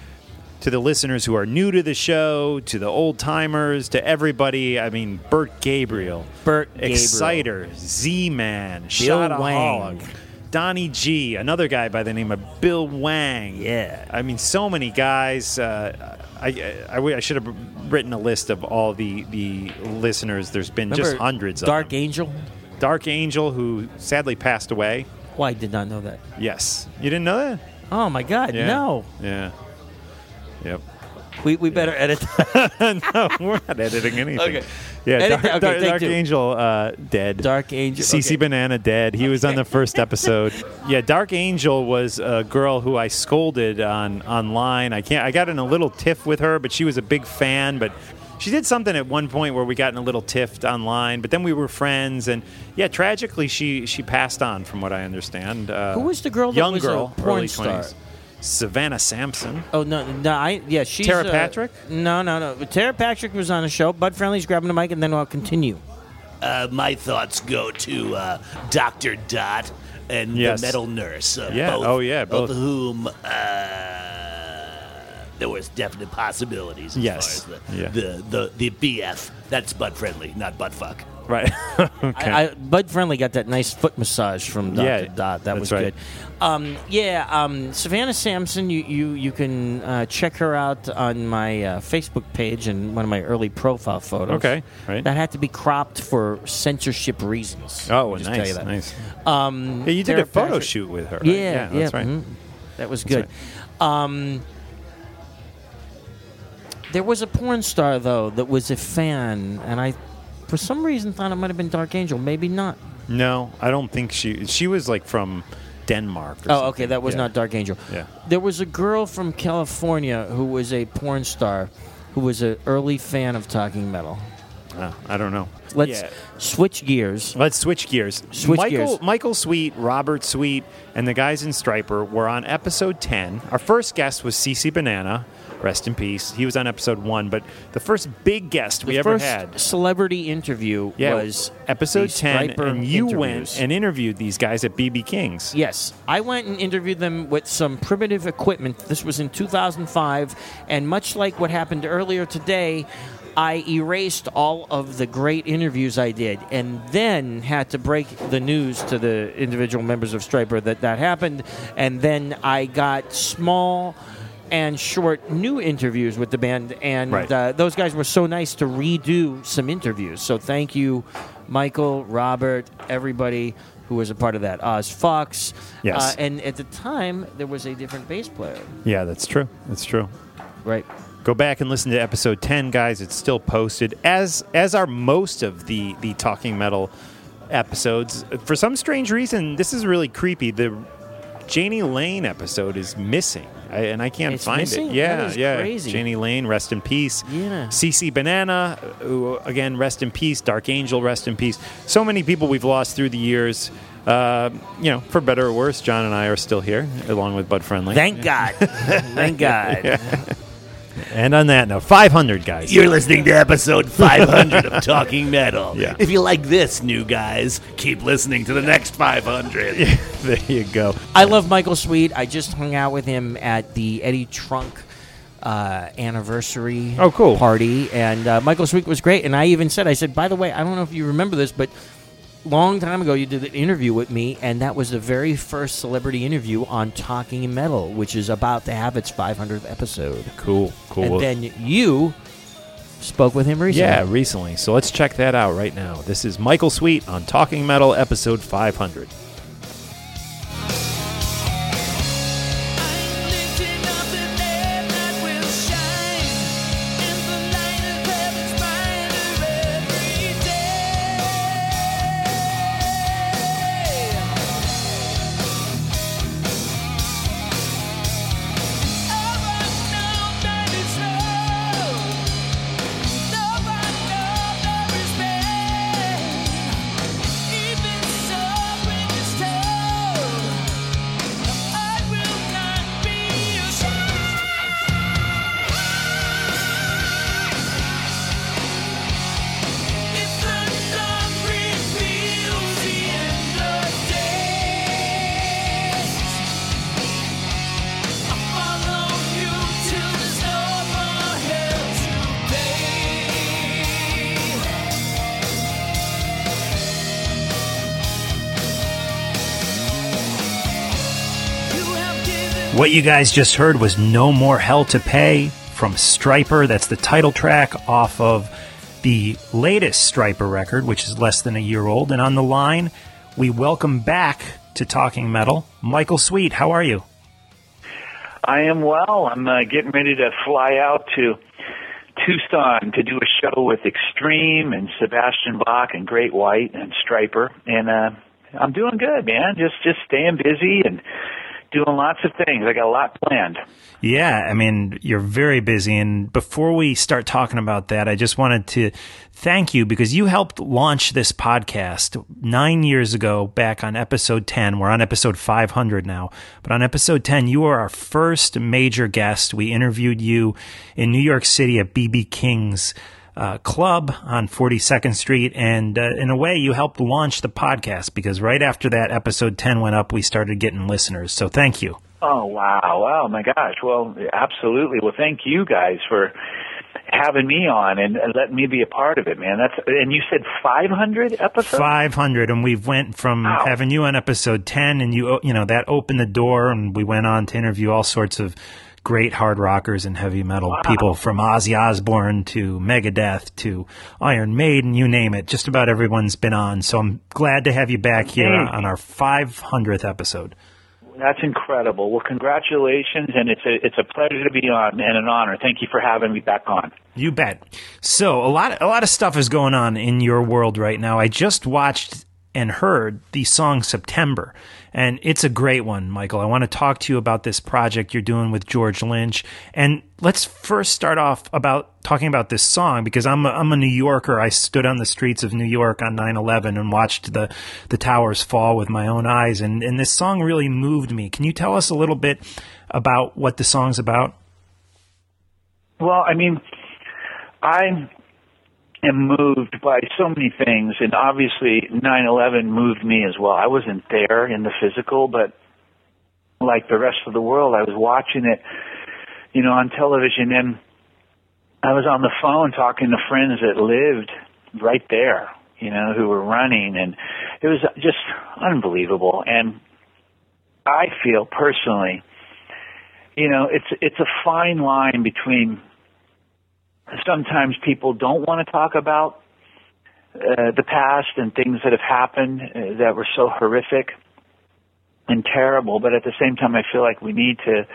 to the listeners who are new to the show, to the old timers, to everybody. I mean, Bert Gabriel, Bert Gabriel. Exciter, Z Man, Bill Shotaholic, Wang. Donnie G, another guy by the name of Bill Wang. Yeah. I mean, so many guys. Uh, I, I, I, should have written a list of all the, the listeners. There's been just hundreds Dark of them. Angel? Dark Angel, who sadly passed away. Well, I did not know that. Yes. You didn't know that? Oh my God, Yeah. no. Yeah. Yep. We, we better edit. no, we're not editing anything. Okay. Yeah, Edit Dark, that- okay, Dark- take Dark two. Angel uh, dead. Dark Angel. CC okay. Banana dead. He was on the first episode. Yeah, Dark Angel was a girl who I scolded on online. I can't. I got in a little tiff with her, but she was a big fan. But she did something at one point where we got in a little tiff online. But then we were friends, and yeah, tragically she she passed on, from what I understand. Uh, Who was the girl that Young was a girl, porn early star? 20s. Savannah Sampson. Oh no, no, I yeah, she's Tara uh, Patrick? No, no, no. Tara Patrick was on the show. Bud Friendly's grabbing the mic, and then I'll continue. Uh, my thoughts go to uh, Doctor Dot and Yes. the metal nurse. Uh, Yeah, both oh, yeah, both. Of whom uh, there was definite possibilities. As Yes. far as the, Yeah. the the the BF. That's butt friendly, not butt fuck. Right. okay. I, I, Bud Friendly got that nice foot massage from Dr. Yeah, Dot. That was right. good. Um, yeah, um, Savannah Sampson, you, you, you can uh, check her out on my uh, Facebook page and one of my early profile photos. Okay, right. That had to be cropped for censorship reasons. Oh, just nice, tell you that. nice. Um, Yeah, you did a photo Patrick- shoot with her, right? Yeah, Yeah, yeah, that's right. mhm. That was good. Um, there was a porn star though that was a fan, and I, for some reason, thought it might have been Dark Angel. Maybe not. No, I don't think she. She was like from Denmark. Or Oh, something. okay, that was Yeah. not Dark Angel. Yeah. There was a girl from California who was a porn star, who was an early fan of Talking Metal. Uh, I don't know. Let's Yeah. switch gears. Let's switch gears. Switch Michael, gears. Michael Sweet, Robert Sweet, and the guys in Stryper were on episode 10. Our first guest was CC Banana. Rest in peace. He was on episode one, but the first big guest we ever had celebrity interview yeah, was episode the 10, Stryper and you interviews. went and interviewed these guys at BB King's. Yes, I went and interviewed them with some primitive equipment. This was in 2005, and much like what happened earlier today, I erased all of the great interviews I did, and then had to break the news to the individual members of Stryper that that happened, and then I got small and short new interviews with the band, and Right. uh, those guys were so nice to redo some interviews. So thank you, Michael, Robert, everybody who was a part of that. Oz Fox. Yes. Uh, and at the time, there was a different bass player. Yeah, that's true. That's true. Right. Go back and listen to episode 10, guys. It's still posted, as as are most of the the Talking Metal episodes. For some strange reason, this is really creepy. The Janie Lane episode is missing, I, and I can't It's find missing? it. Yeah, That is yeah. crazy. Janie Lane, rest in peace. Yeah. CC Banana, who, again, rest in peace. Dark Angel, rest in peace. So many people we've lost through the years. Uh, you know, for better or worse, John and I are still here, along with Bud Friendly. Thank God. Thank God. Yeah. And on that note, 500 guys. You're listening to episode 500 of Talking Metal. Yeah. If you like this, new guys, keep listening to the next 500. there you go. I love Michael Sweet. I just hung out with him at the Eddie Trunk uh, anniversary Oh, cool. party, and uh, Michael Sweet was great. And I even said, I said, by the way, I don't know if you remember this, but long time ago you did an interview with me, and that was the very first celebrity interview on Talking Metal, which is about to have its 500th episode. Cool, cool. And then you spoke with him recently. Yeah, recently. So let's check that out right now. This is Michael Sweet on Talking Metal, episode 500. What you guys just heard was No More Hell to Pay from Stryper. That's the title track off of the latest Stryper record, which is less than a year old. And on the line, we welcome back to Talking Metal, Michael Sweet. How are you? I am well. I'm uh, getting ready to fly out to Tucson to do a show with Extreme and Sebastian Bach and Great White and Stryper, and uh, I'm doing good, man. Just just staying busy and doing lots of things. I got a lot planned. Yeah, I mean, you're very busy. And before we start talking about that, I just wanted to thank you because you helped launch this podcast nine years ago back on episode 10. We're on episode 500 now. But on episode 10, you were our first major guest. We interviewed you in New York City at BB King's. Uh, club on 42nd Street. And uh, in a way, you helped launch the podcast because right after that episode 10 went up, we started getting listeners. So thank you. Oh wow! Oh my gosh! Well, absolutely. Well, thank you guys for having me on and letting me be a part of it, man. That's and you said 500 episodes. 500 and we went from having you on episode 10 and you you know that opened the door and we went on to interview all sorts of great hard rockers and heavy metal people from Ozzy Osbourne to Megadeth to Iron Maiden you name it just about everyone's been on so I'm glad to have you back here on our 500th episode That's incredible. Well, congratulations, and it's a it's a pleasure to be on and an honor. Thank you for having me back on. You bet. So a lot, a lot of stuff is going on in your world right now. I just watched and heard the song September, and it's a great one, Michael. I want to talk to you about this project you're doing with George Lynch, and let's first start off about talking about this song because I'm a, I'm a New Yorker. I stood on the streets of New York on 9/11 and watched the the towers fall with my own eyes, and and this song really moved me. Can you tell us a little bit about what the song's about? Well, I mean, I am moved by so many things, and obviously 9/11 moved me as well. I wasn't there in the physical, but like the rest of the world, I was watching it, you know, on television, and I was on the phone talking to friends that lived right there, you know, who were running, and it was just unbelievable. And I feel personally, you know, it's it's a fine line between sometimes people don't want to talk about uh, the past and things that have happened uh, that were so horrific and terrible, but at the same time, I feel like we need to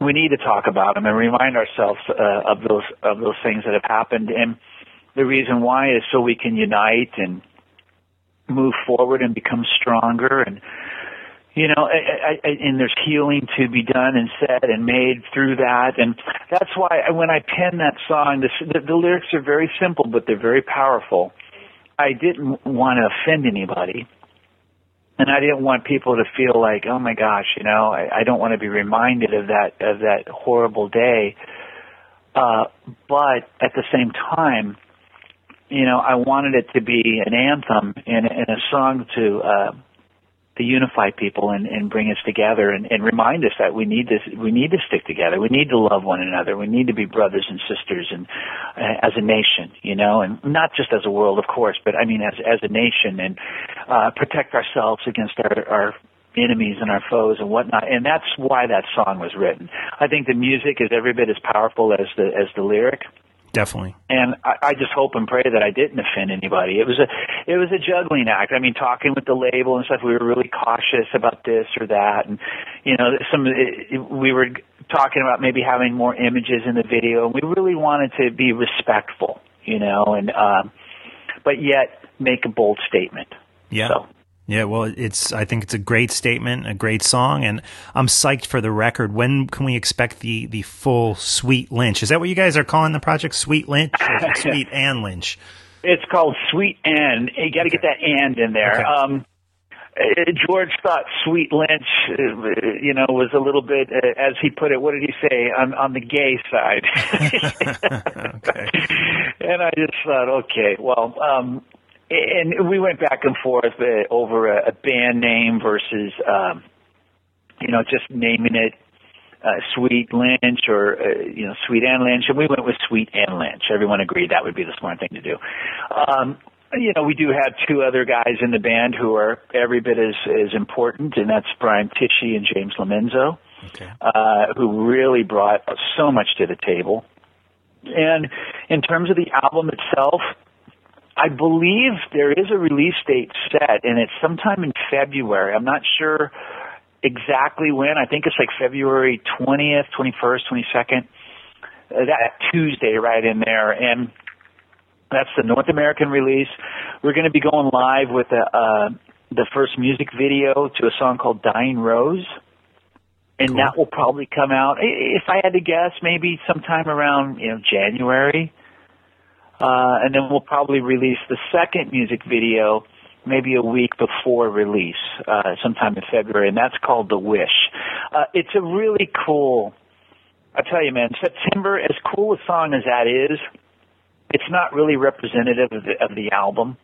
we need to talk about them and remind ourselves uh, of those of those things that have happened. And the reason why is so we can unite and move forward and become stronger and you know, I, I, and there's healing to be done and said and made through that, and that's why when I penned that song, the, the, the lyrics are very simple, but they're very powerful. I didn't want to offend anybody, and I didn't want people to feel like, oh my gosh, you know, I, I don't want to be reminded of that of that horrible day. Uh, but at the same time, you know, I wanted it to be an anthem and, and a song to. Uh, to unify people and, and bring us together and, and remind us that we need to we need to stick together. We need to love one another. We need to be brothers and sisters and uh, as a nation, you know, and not just as a world, of course, but I mean as as a nation and uh, protect ourselves against our, our enemies and our foes and whatnot. And that's why that song was written. I think the music is every bit as powerful as the as the lyric Definitely. and I, I just hope and pray that I didn't offend anybody. It was a it was a juggling act. I mean, talking with the label and stuff, we were really cautious about this or that, and you know, some it, we were talking about maybe having more images in the video. We really wanted to be respectful, you know, and um, but yet make a bold statement. Yeah. Yeah, well, it's. I think it's a great statement, a great song, and I'm psyched for the record. When can we expect the the full Sweet Lynch? Is that what you guys are calling the project, Sweet Lynch, or Sweet and Lynch? It's called Sweet and you got to get that and in there. Okay. Um, uh, George thought Sweet Lynch, uh, you know, was a little bit, uh, as he put it. What did he say? On on the gay side. And I just thought, okay, well, um, and we went back and forth uh, over a, a band name versus, um, you know, just naming it uh, Sweet Lynch or uh, you know Sweet and Lynch, and we went with Sweet and Lynch. Everyone agreed that would be the smart thing to do. Um, you know, we do have two other guys in the band who are every bit as as important, and that's Brian Tichy and James Lomenzo, uh, who really brought so much to the table. And in terms of the album itself, I believe there is a release date set, and it's sometime in February. I'm not sure exactly when. I think it's like February 20th, 21st, 22nd. Uh, that Tuesday, right in there, and that's the North American release. We're going to be going live with the uh, the first music video to a song called "Dying Rose." and that will probably come out. If I had to guess, maybe sometime around you know January, uh, and then we'll probably release the second music video maybe a week before release, uh, sometime in February, and that's called "The Wish." Uh, it's a really cool. I tell you, man, September, as cool a song as that is, it's not really representative of the, of the album.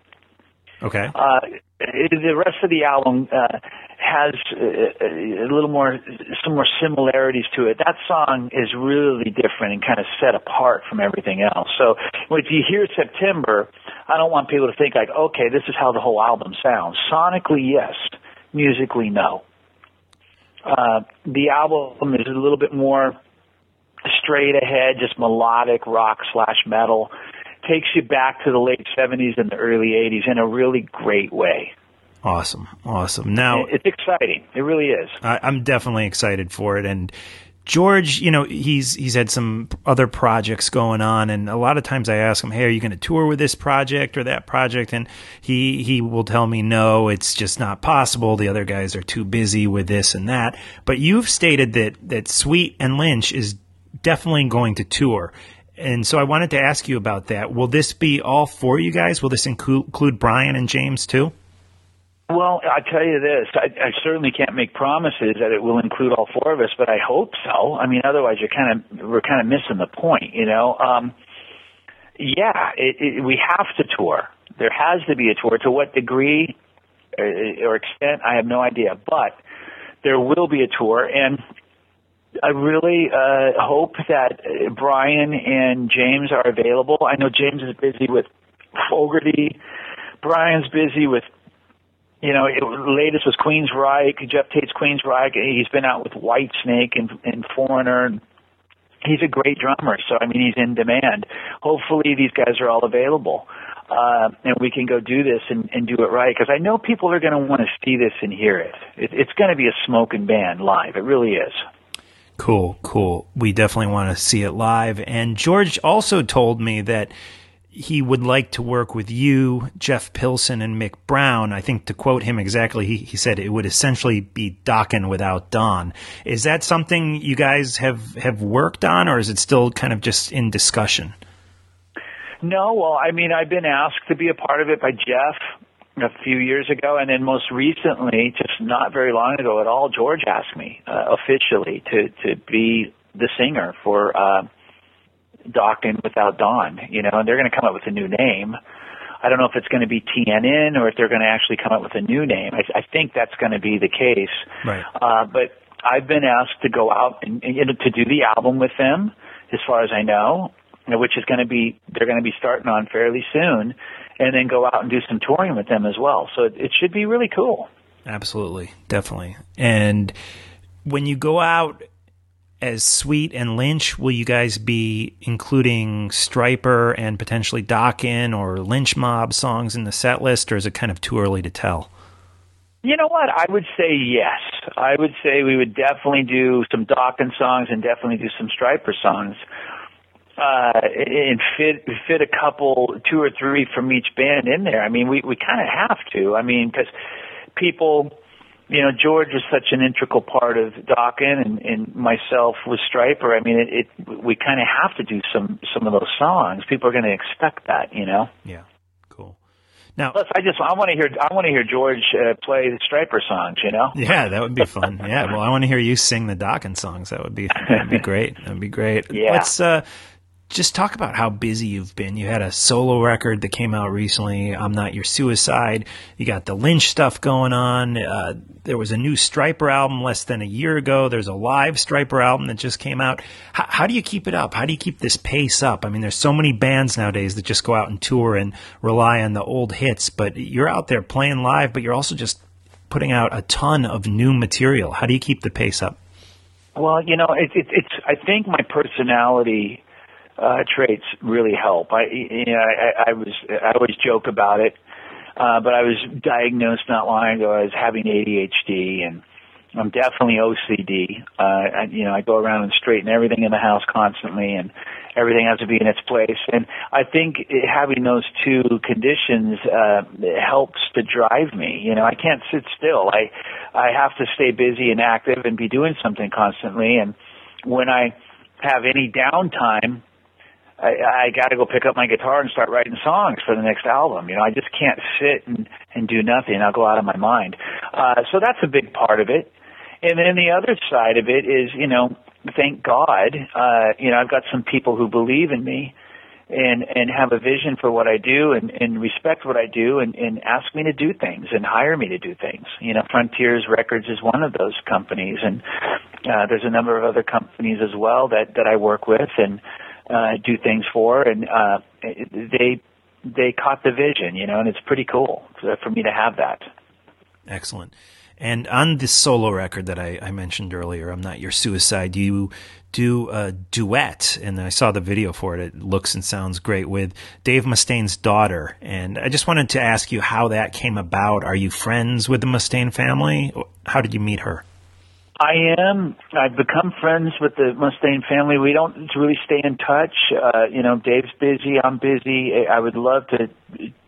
Okay. Uh, the rest of the album uh, has a, a little more, some more similarities to it. That song is really different and kind of set apart from everything else. So if you hear September, I don't want people to think like, okay, this is how the whole album sounds. Sonically, yes. Musically, no. Uh, the album is a little bit more straight ahead, just melodic rock slash metal. Takes you back to the late 70s and the early 80s in a really great way. Awesome, awesome. Now it's exciting. It really is. I, I'm definitely excited for it, and George, you know, he's he's had some other projects going on, and a lot of times I ask him, "Hey, are you going to tour with this project or that project?" And he he will tell me, "No, it's just not possible. The other guys are too busy with this and that." But you've stated that that Sweet and Lynch is definitely going to tour. And so I wanted to ask you about that. Will this be all for you guys? Will this include, Brian and James too? Well, I tell you this, I, I certainly can't make promises that it will include all four of us, but I hope so. I mean, otherwise, you're kind of we're kind of missing the point, you know. Um, yeah, it, it, we have to tour. There has to be a tour. To what degree uh, or extent, I have no idea, but there will be a tour, and I really uh, hope that Brian and James are available. I know James is busy with Fogerty. Brian's busy with you know, it, latest was Queensryche, Geoff Tate's Queen's Queensryche. He's been out with Whitesnake and, and Foreigner. And he's a great drummer, so I mean, he's in demand. Hopefully, these guys are all available, uh, and we can go do this and, and do it right. Because I know people are going to want to see this and hear it. it it's going to be a smoking band live. It really is. Cool, cool. We definitely want to see it live. And George also told me that he would like to work with you, Jeff Pilson, and Mick Brown. I think to quote him exactly, he, he said it would essentially be Dokken without Don. Is that something you guys have, have worked on, or is it still kind of just in discussion? No, well, I mean, I've been asked to be a part of it by Jeff a few years ago, and then most recently, just not very long ago at all, George asked me uh, officially to to be the singer for. Uh, Dokken without Don, you know, and they're going to come up with a new name. I don't know if it's going to be TNN or if they're going to actually come up with a new name. I, I think that's going to be the case. Right. Uh, but I've been asked to go out and, and to do the album with them, as far as I know, which is going to be they're going to be starting on fairly soon, and then go out and do some touring with them as well. So it, it should be really cool. Absolutely, definitely. And when you go out as Sweet and Lynch, will you guys be including Stryper and potentially Dokken or Lynch Mob songs in the set list, or is it kind of too early to tell? You know what? I would say yes. I would say we would definitely do some Dokken songs and definitely do some Stryper songs. Uh, and fit fit a couple, two or three from each band in there. I mean, we we kind of have to. I mean, because people you know, George is such an integral part of Dokken and, and myself with Stryper. I mean, it, it we kind of have to do some some of those songs. People are going to expect that, you know. Yeah, cool. Now, plus, I just I want to hear I want to hear George uh, play the Stryper songs, you know. Yeah, that would be fun. yeah, well, I want to hear you sing the Dokken songs. That would be that'd be great. That'd be great. Yeah. Let's uh, just talk about how busy you've been. You had a solo record that came out recently, I'm Not Your Suicide. You got the Lynch stuff going on. Uh, there was a new Stryper album less than a year ago. There's a live Stryper album that just came out. H- how do you keep it up? How do you keep this pace up? I mean, there's so many bands nowadays that just go out and tour and rely on the old hits, but you're out there playing live, but you're also just putting out a ton of new material. How do you keep the pace up? Well, you know, it, it, it's I think my personality uh, traits really help. I, you know, I, I was, I always joke about it, uh, but I was diagnosed not long ago as having ADHD and I'm definitely OCD. Uh, I, you know, I go around and straighten everything in the house constantly and everything has to be in its place. And I think having those two conditions, uh, helps to drive me. You know, I can't sit still. I, I have to stay busy and active and be doing something constantly. And when I have any downtime, I, I got to go pick up my guitar and start writing songs for the next album. You know, I just can't sit and and do nothing. I'll go out of my mind. Uh, so that's a big part of it. And then the other side of it is, you know, thank God, uh, you know, I've got some people who believe in me and and have a vision for what I do and, and respect what I do and, and ask me to do things and hire me to do things. You know, Frontiers Records is one of those companies, and uh, there's a number of other companies as well that that I work with and do things for, and uh, they they caught the vision, you know, and it's pretty cool for, for me to have that. Excellent. And on the solo record that I, I, mentioned earlier, I'm Not Your Suicide, you do a duet, and I saw the video for it. It looks and sounds great with Dave Mustaine's daughter. And I just wanted to ask you how that came about. Are you friends with the Mustaine family? How did you meet her? I am. I've become friends with the Mustaine family. We don't really stay in touch. Uh, you know, Dave's busy. I'm busy. I would love to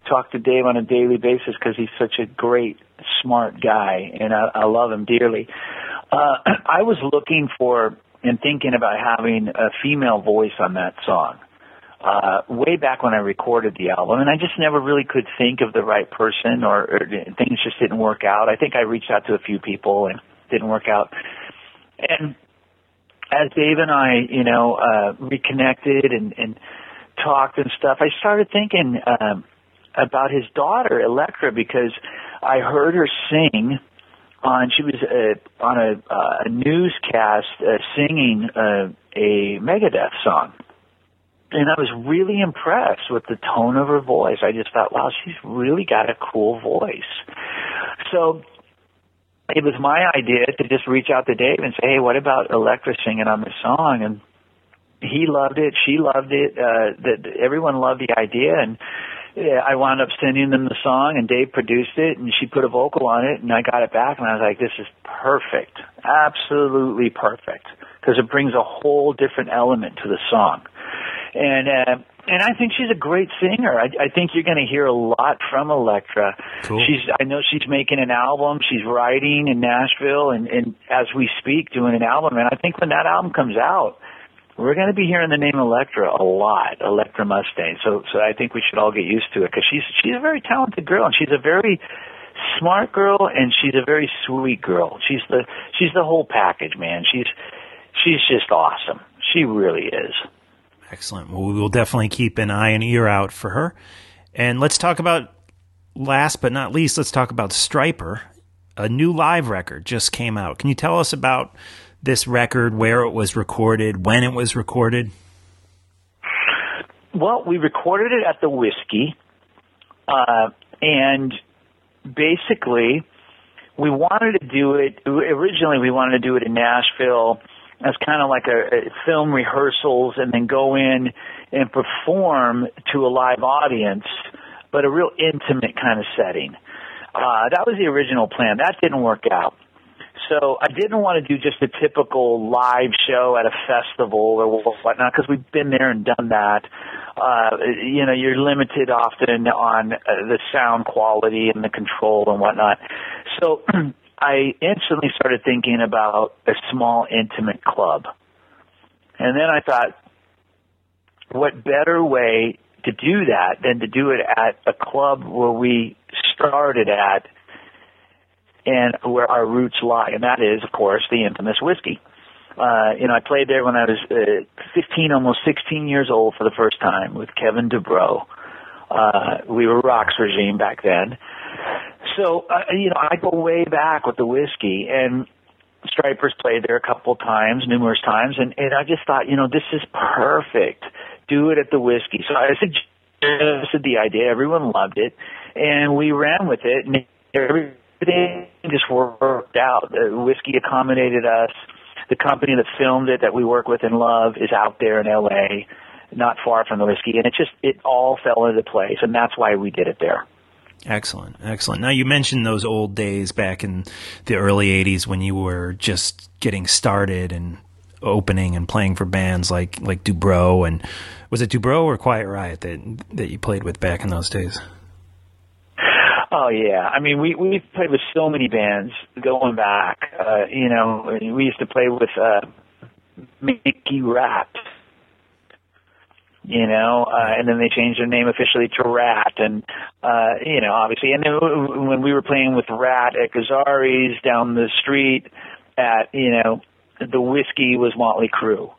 talk to Dave on a daily basis because he's such a great, smart guy, and I, I love him dearly. Uh, I was looking for and thinking about having a female voice on that song. Uh, way back when I recorded the album, and I just never really could think of the right person, or, or things just didn't work out. I think I reached out to a few people and didn't work out. And as Dave and I, you know, uh, reconnected and, and talked and stuff, I started thinking um, about his daughter Elektra because I heard her sing on. She was uh, on a, uh, a newscast uh, singing uh, a Megadeth song. And I was really impressed with the tone of her voice. I just thought, wow, she's really got a cool voice. So it was my idea to just reach out to Dave and say, hey, what about Elektra singing on this song? And he loved it. She loved it. Uh, that everyone loved the idea. And yeah, I wound up sending them the song, and Dave produced it, and she put a vocal on it, and I got it back, and I was like, "This is perfect, absolutely perfect," because it brings a whole different element to the song, and uh, and I think she's a great singer. I, I think you're going to hear a lot from Elektra. Cool. She's, I know she's making an album. She's writing in Nashville, and, and as we speak, doing an album. And I think when that album comes out, we're going to be hearing the name Elektra a lot, Elektra Mustaine. So, so I think we should all get used to it because she's she's a very talented girl and she's a very smart girl and she's a very sweet girl. She's the she's the whole package, man. She's she's just awesome. She really is. Excellent. Well, we will definitely keep an eye and ear out for her. And let's talk about last but not least. Let's talk about Stryper. A new live record just came out. Can you tell us about? this record, where it was recorded, when it was recorded? Well, we recorded it at the Whisky, uh, and basically, we wanted to do it. Originally, we wanted to do it in Nashville as kind of like a, a film rehearsals, and then go in and perform to a live audience, but a real intimate kind of setting. Uh, that was the original plan. That didn't work out. So I didn't want to do just a typical live show at a festival or whatnot because we've been there and done that. Uh, you know, you're limited often on uh, the sound quality and the control and whatnot. So I instantly started thinking about a small intimate club. And then I thought, what better way to do that than to do it at a club where we started at and where our roots lie, and that is, of course, the infamous whisky. Uh, you know, I played there when I was uh, 15, almost 16 years old for the first time with Kevin DuBrow. Uh, we were Roxx Regime back then. So, uh, you know, I go way back with the whisky, and Stryper's played there a couple times, numerous times, and, and I just thought, you know, this is perfect. Do it at the whisky. So I suggested the idea. Everyone loved it, and we ran with it. And everything just worked out. The whisky accommodated us. The company that filmed it, that we work with and love, is out there in L.A., not far from the whisky, and it just it all fell into place, and that's why we did it there. Excellent, excellent. Now you mentioned those old days back in the early '80s when you were just getting started and opening and playing for bands like like DuBrow and was it DuBrow or Quiet Riot that that you played with back in those days? Oh yeah, I mean we we played with so many bands going back. Uh, you know, we used to play with uh, Mickey Ratt. You know, uh, and then they changed their name officially to Ratt, and uh, you know, obviously, and then when we were playing with Ratt at Gazzarri's down the street, at you know, the whisky was Motley Crue.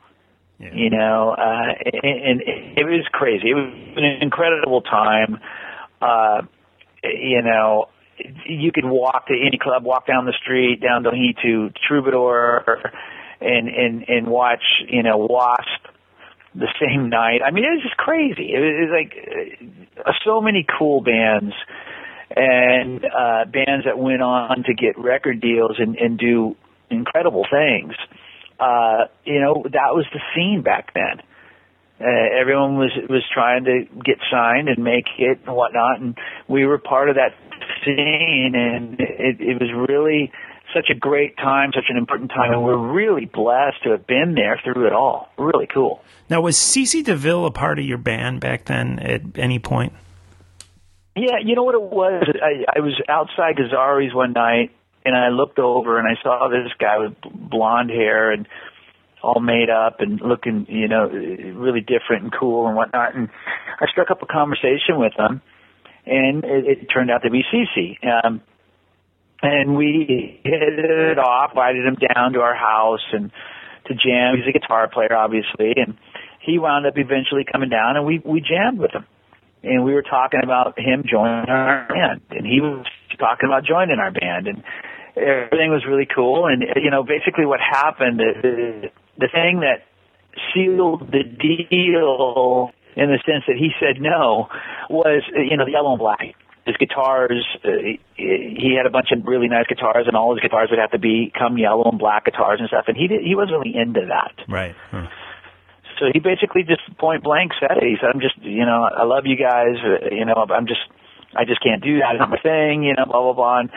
You know, uh, and, and it was crazy. It was an incredible time. Uh, you know, you could walk to any club, walk down the street, down the to Troubadour, and and and watch, you know, Wasp the same night. I mean, it was just crazy. It was, like uh, so many cool bands and uh, bands that went on to get record deals and, and do incredible things. Uh, you know, that was the scene back then. Uh, everyone was was trying to get signed and make it and whatnot, and we were part of that scene, and it, it was really such a great time, such an important time, and we're really blessed to have been there through it all. Really cool. Now, was CC DeVille a part of your band back then at any point? Yeah, you know what it was? I, I was outside Gazzarri's one night, and I looked over and I saw this guy with blonde hair and all made up and looking, you know, really different and cool and whatnot. And I struck up a conversation with him, and it, it turned out to be Cece. Um, and we hit it off, invited him down to our house and to jam. He's a guitar player, obviously, and he wound up eventually coming down, and we we jammed with him. And we were talking about him joining our band, and he was talking about joining our band, and everything was really cool. And you know, basically, what happened, the, the thing that sealed the deal in the sense that he said no was, you know, the yellow and black his guitars uh, he had a bunch of really nice guitars and all his guitars would have to become yellow and black guitars and stuff and he did, he wasn't really into that. Right huh. so he basically just point blank said it. He said i'm just you know i love you guys uh, you know i'm just i just can't do that. It's not my thing you know blah blah blah. And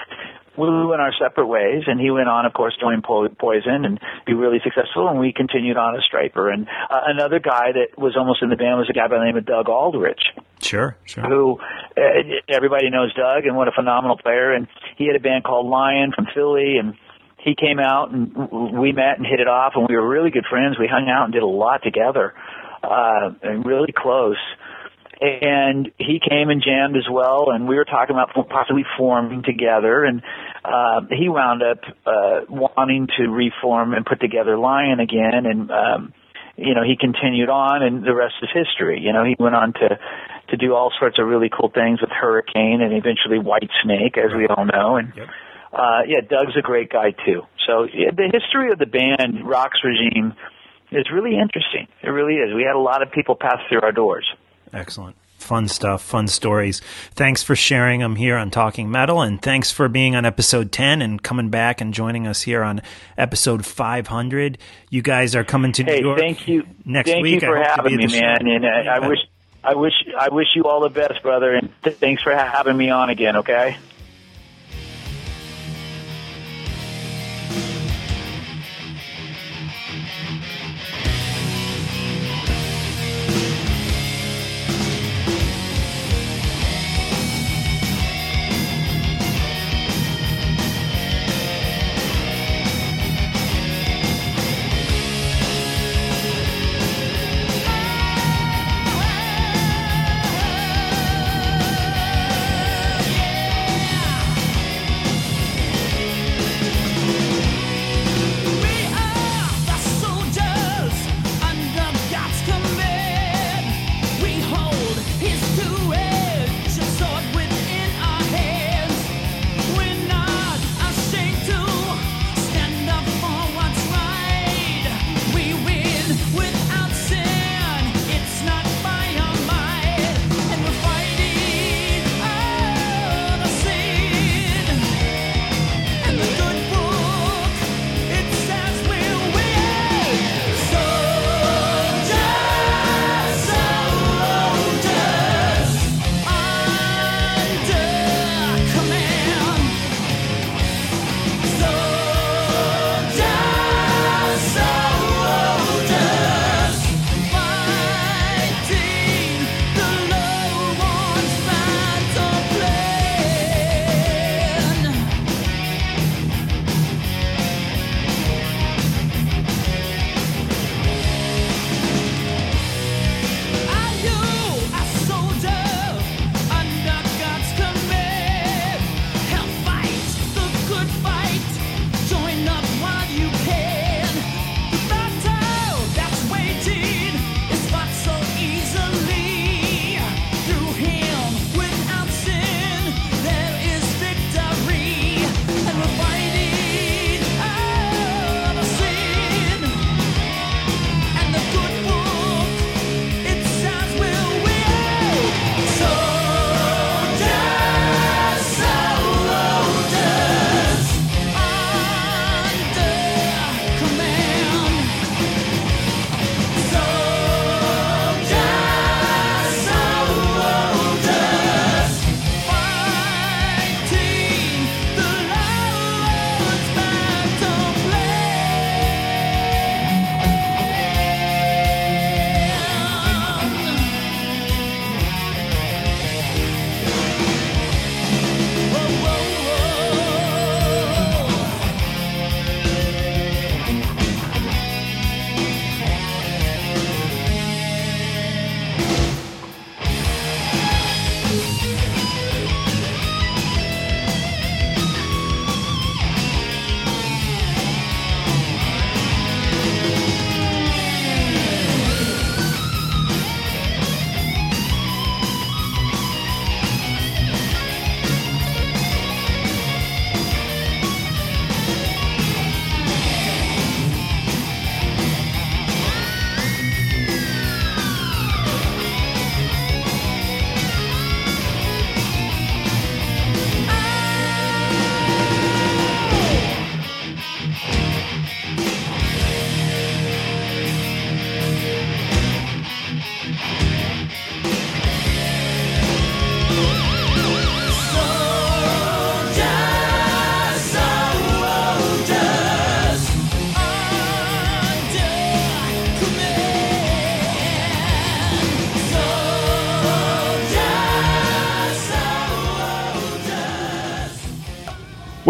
we went our separate ways, and he went on, of course, join po- Poison and be really successful, and we continued on as Stryper. And uh, another guy that was almost in the band was a guy by the name of Doug Aldrich. Sure, sure. Who uh, everybody knows Doug, and what a phenomenal player. And he had a band called Lion from Philly, and he came out, and we met and hit it off, and we were really good friends. We hung out and did a lot together, uh, and really close and he came and jammed as well and we were talking about possibly forming together and uh he wound up uh wanting to reform and put together lion again and um you know he continued on and the rest is history. You know he went on to to do all sorts of really cool things with hurricane and eventually white snake as we all know and yep. uh yeah doug's a great guy too. So yeah, the history of the band Roxx Regime is really interesting. It really is. We had a lot of people pass through our doors. Excellent. Fun stuff, fun stories. Thanks for sharing them here on Talking Metal, and thanks for being on episode 10 and coming back and joining us here on episode 500. You guys are coming to hey, New York thank you. next thank week. you for I having me, man. show. And uh, I wish, I wish, I wish you all the best, brother. And th- thanks for having me on again. Okay.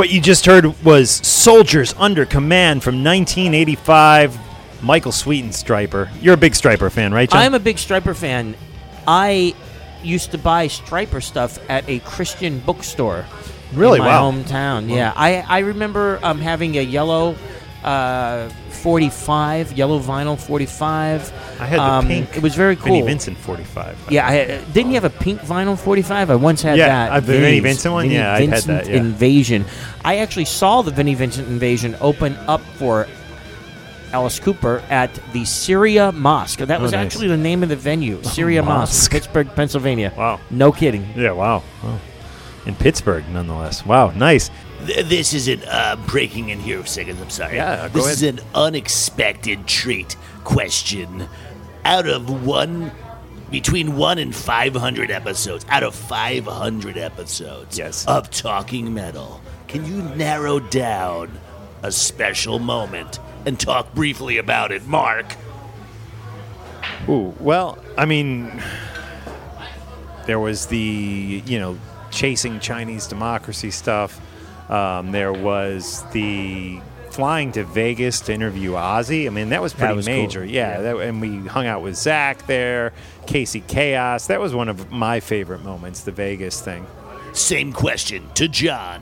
What you just heard was Soldiers Under Command from 1985. Michael Sweeten Stryper. You're a big Stryper fan, right, John? I'm a big Stryper fan. I used to buy Stryper stuff at a Christian bookstore. Really? In my Wow. hometown. Yeah, I I remember um, having a yellow. Uh, 45 yellow vinyl 45 I had the um, pink it was very cool Vinnie Vincent 45. yeah I had, didn't you have a pink vinyl 45 i once had Yeah, that uh, the Vinnie Vinnie's- Vincent one? Vinnie Yeah, I had that, yeah. invasion i actually saw the vinnie vincent invasion open up for Alice Cooper at the Syria Mosque. That Oh, was nice. actually the name of the venue, Syria Mosque, Mosque. Pittsburgh, Pennsylvania. Wow. No kidding. Yeah, wow. wow. In Pittsburgh, nonetheless. Wow, nice. This is an uh, breaking in here for a. I'm sorry. Yeah, go this ahead. is an unexpected treat question. Out of one, between one and five hundred episodes, out of five hundred episodes Yes. of Talking Metal, can you narrow down a special moment and talk briefly about it, Mark? Ooh, well, I mean, there was the you know chasing Chinese democracy stuff. Um, there was the flying to Vegas to interview Ozzy. I mean, that was That pretty was cool. major. Yeah, That, and we hung out with Zakk there, Casey Chaos. That was one of my favorite moments, the Vegas thing. Same question to John.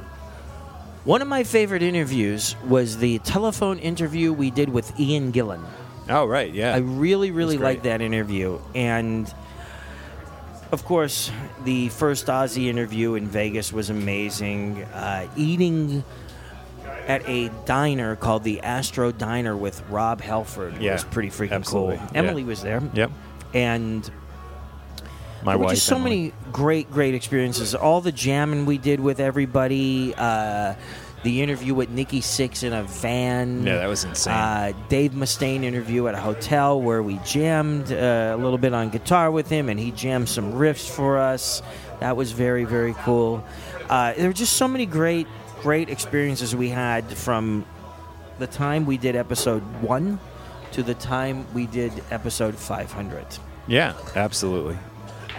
One of my favorite interviews was the telephone interview we did with Ian Gillan. Oh, right, yeah. I really, really liked that interview. And of course, the first Ozzy interview in Vegas was amazing. Uh, eating at a diner called the Astro Diner with Rob Halford Yeah, was pretty freaking absolutely, cool. yeah. Emily was there. Yep. And My there wife. just so Emily. many great, great experiences. All the jamming we did with everybody. Uh, the interview with Nikki Sixx in a van. Yeah, that was insane. Uh, Dave Mustaine interview at a hotel where we jammed uh, a little bit on guitar with him, and he jammed some riffs for us. That was very, very cool. Uh, there were just so many great, great experiences we had from the time we did episode one to the time we did episode 500. Yeah, absolutely.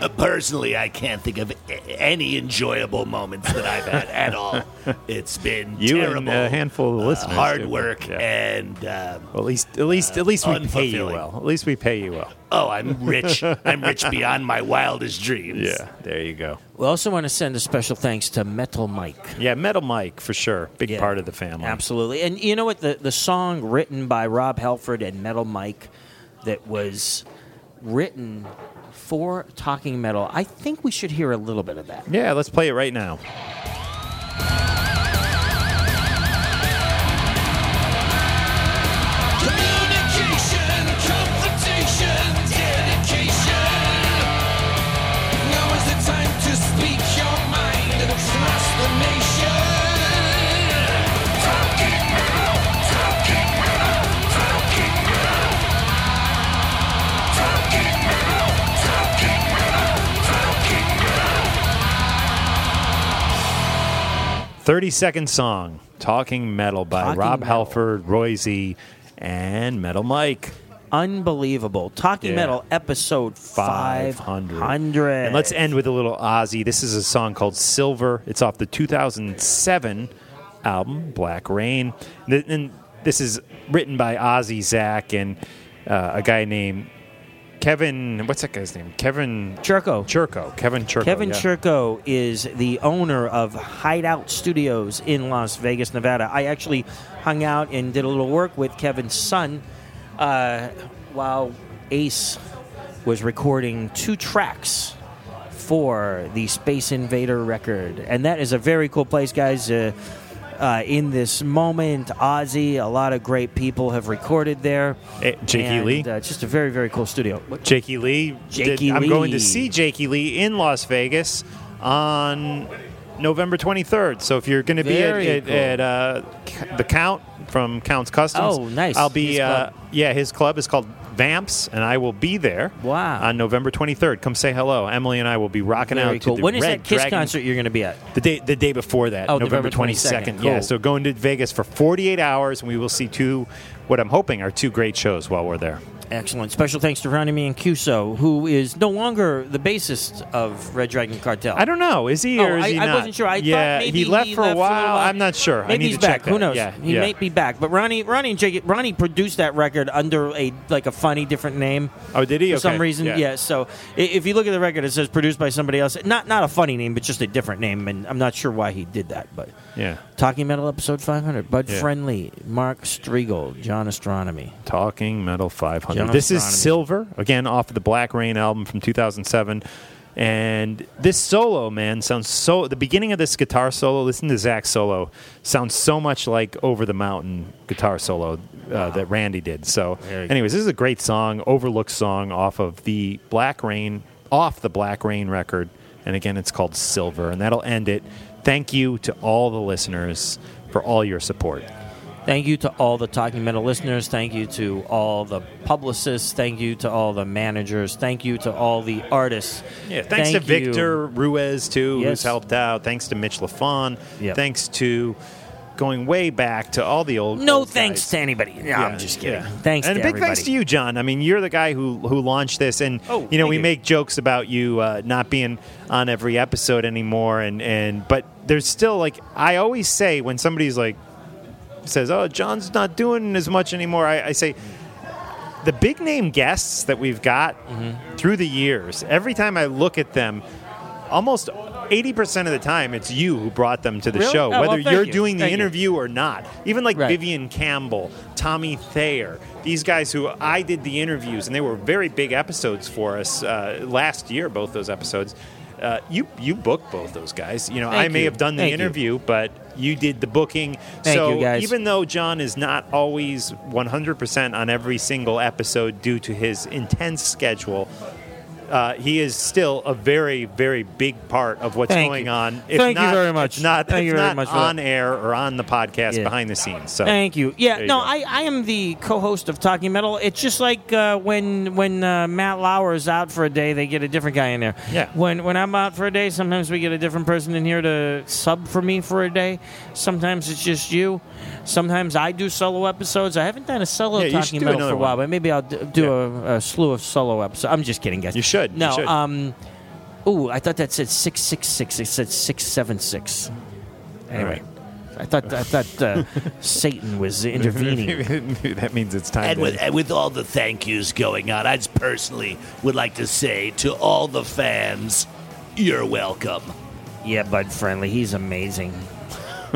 Uh, personally, I can't think of any enjoyable moments that I've had at all. It's been You terrible, and a handful of uh, hard too. work, Yeah. and um, Well, at least, at least, at least we pay you well. At least we pay you well. oh, I'm rich. I'm rich beyond my wildest dreams. Yeah, there you go. We also want to send a special thanks to Metal Mike. Yeah, Metal Mike for sure. Big Yeah. part of the family. Absolutely. And you know what? The, the song written by Rob Halford and Metal Mike that was written for Talking Metal, I think we should hear a little bit of that. Yeah, let's play it right now. 30 second song, Talking Metal by Talking Rob Metal. Halford, Roy Z, and Metal Mike. Unbelievable. Talking Yeah. Metal episode 500. 500. And let's end with a little Ozzy. This is a song called Silver. It's off the 2007 album, Black Rain. And this is written by Ozzy, Zakk, and uh, a guy named Kevin. What's that guy's name? Kevin Churko. Churko. Kevin Churko. Kevin yeah. Churko is the owner of Hideout Studios in Las Vegas, Nevada. I actually hung out and did a little work with Kevin's son uh, while Ace was recording two tracks for the Space Invader record. And that is a very cool place, guys. Uh, uh, in this moment, Ozzy, a lot of great people have recorded there. Eh, Jakey And, Lee? Uh, just a very, very cool studio. What- Jakey Lee. Jakey did- I'm going to see Jakey Lee in Las Vegas on November 23rd. So if you're going to be at, cool. at uh, the Count from Count's Kustoms, Oh, nice. I'll be. His Uh, yeah, his club is called Vamps, and I will be there. Wow. On November 23rd. Come say hello. Emily and I will be rocking Very out cool. to the When is Red that Kiss Dragon- concert you're going to be at? The day, the day before that, Oh, November November 22nd. 22nd. Yeah, Cool. so going to Vegas for 48 hours, and we will see two, what I'm hoping are two great shows while we're there. Excellent. Special thanks to Ronnie and Mancuso, who is no longer the bassist of Red Dragon Cartel. I don't know. Is he Oh, or is I, he I wasn't sure. I yeah, thought maybe he left for a while. I'm not sure. I Maybe need he's to back. check that. Who knows? Yeah, he yeah. may be back. But Ronnie, Ronnie, and Jake, Ronnie produced that record under a like a funny different name. Oh, did he? For some reason, Yeah. So if you look at the record, it says produced by somebody else. Not not a funny name, but just a different name. And I'm not sure why he did that. But Yeah. Talking Metal episode 500. Bud Yeah. Friendly, Mark Strigl, John Ostronomy. Talking Metal 500. John this is Silver, again, off of the Black Rain album from 2007. And this solo, man, sounds so. The beginning of this guitar solo, listen to Zakk's solo, sounds so much like Over the Mountain guitar solo uh, that Randy did. So, anyways, this is a great song, overlooked song off of the Black Rain, off the Black Rain record. And again, it's called Silver. And that'll end it. Thank you to all the listeners for all your support. Thank you to all the Talking Metal listeners. Thank you to all the publicists. Thank you to all the managers. Thank you to all the artists. Yeah, thanks Thank to you. Victor Ruiz too, Yes. who's helped out. Thanks to Mitch Lafon. Yep. Thanks to going way back to all the old. No old thanks guys. to anybody. No, I'm just kidding. yeah. Thanks and big everybody. thanks to you, John. I mean, you're the guy who who launched this, and Oh, you know we you. make jokes about you uh, not being on every episode anymore, and and but there's still like I always say when somebody's like says, "Oh, John's not doing as much anymore," I, I say. The big name guests that we've got Mm-hmm. through the years, every time I look at them, almost 80% of the time it's you who brought them to the Really? show, Oh, whether thank you're you. doing the Thank you. interview or not. Even like Right. Vivian Campbell, Tommy Thayer, these guys who I did the interviews, and they were very big episodes for us uh, last year, both those episodes. Uh, you you booked both those guys. You know, I may you. have done the Thank you. interview, but you did the booking. Thank so you, even though John is not always 100% on every single episode due to his intense schedule, uh, he is still a very, very big part of what's Thank going you. on. If Thank you very much. Not, Thank you very much on air or on the podcast Yeah. behind the scenes. So Thank you. Yeah, you no, go. I, I am the co-host of Talking Metal. It's just like uh, when when uh, Matt Lauer is out for a day, they get a different guy in there. Yeah. When when I'm out for a day, sometimes we get a different person in here to sub for me for a day. Sometimes it's just you. Sometimes I do solo episodes. I haven't done a solo Yeah, you Talking do Metal for a while, one. but maybe I'll d- do a, a slew of solo episodes. I'm just kidding, guys. You should. You No. should. Um. Ooh, I thought that said six six six. It said six seven six. Anyway. I thought I thought uh, Satan was intervening. that means it's time. And to- with, and with all the thank yous going on, I just personally would like to say to all the fans, you're welcome. Yeah, Bud Friendly, he's amazing.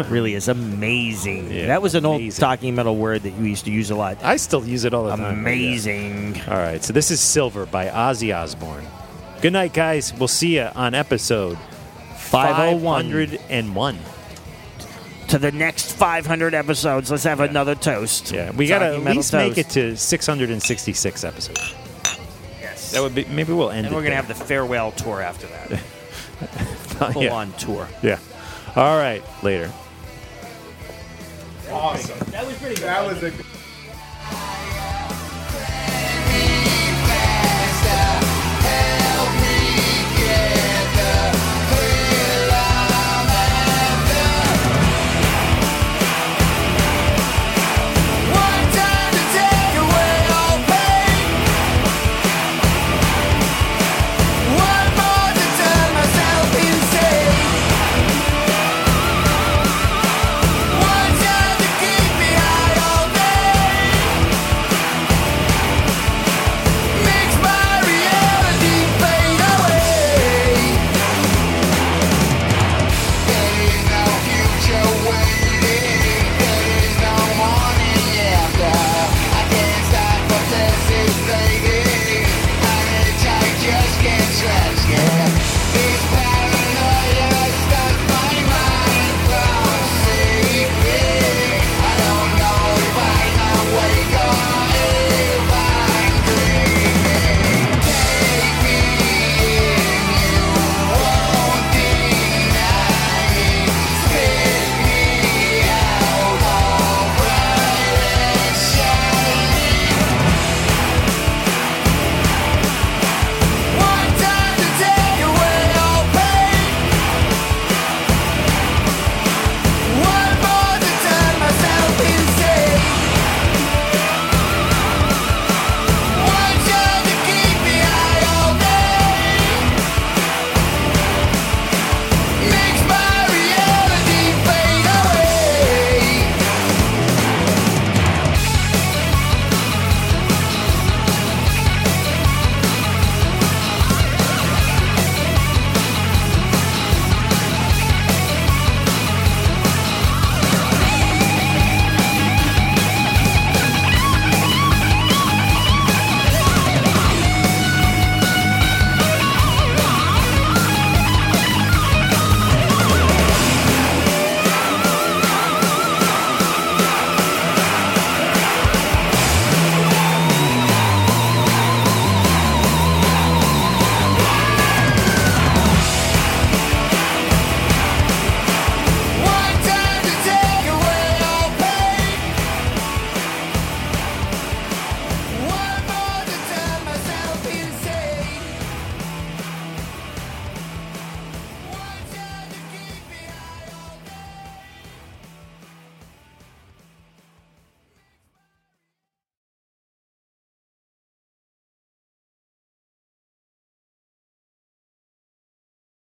Really is amazing. Yeah, that was an old amazing. talking metal word that we used to use a lot. I still use it all the time. Amazing. All right, so this is Silver by Ozzy Osbourne. Good night, guys. We'll see you on episode 501. 501. To the next 500 episodes, let's have another toast. Yeah, we got to at least make it to 666 episodes. Yes. That would be maybe we'll end And it we're going to have the farewell tour after that. Full Yeah. on tour. Yeah. All right, later awesome. That was pretty good. That was a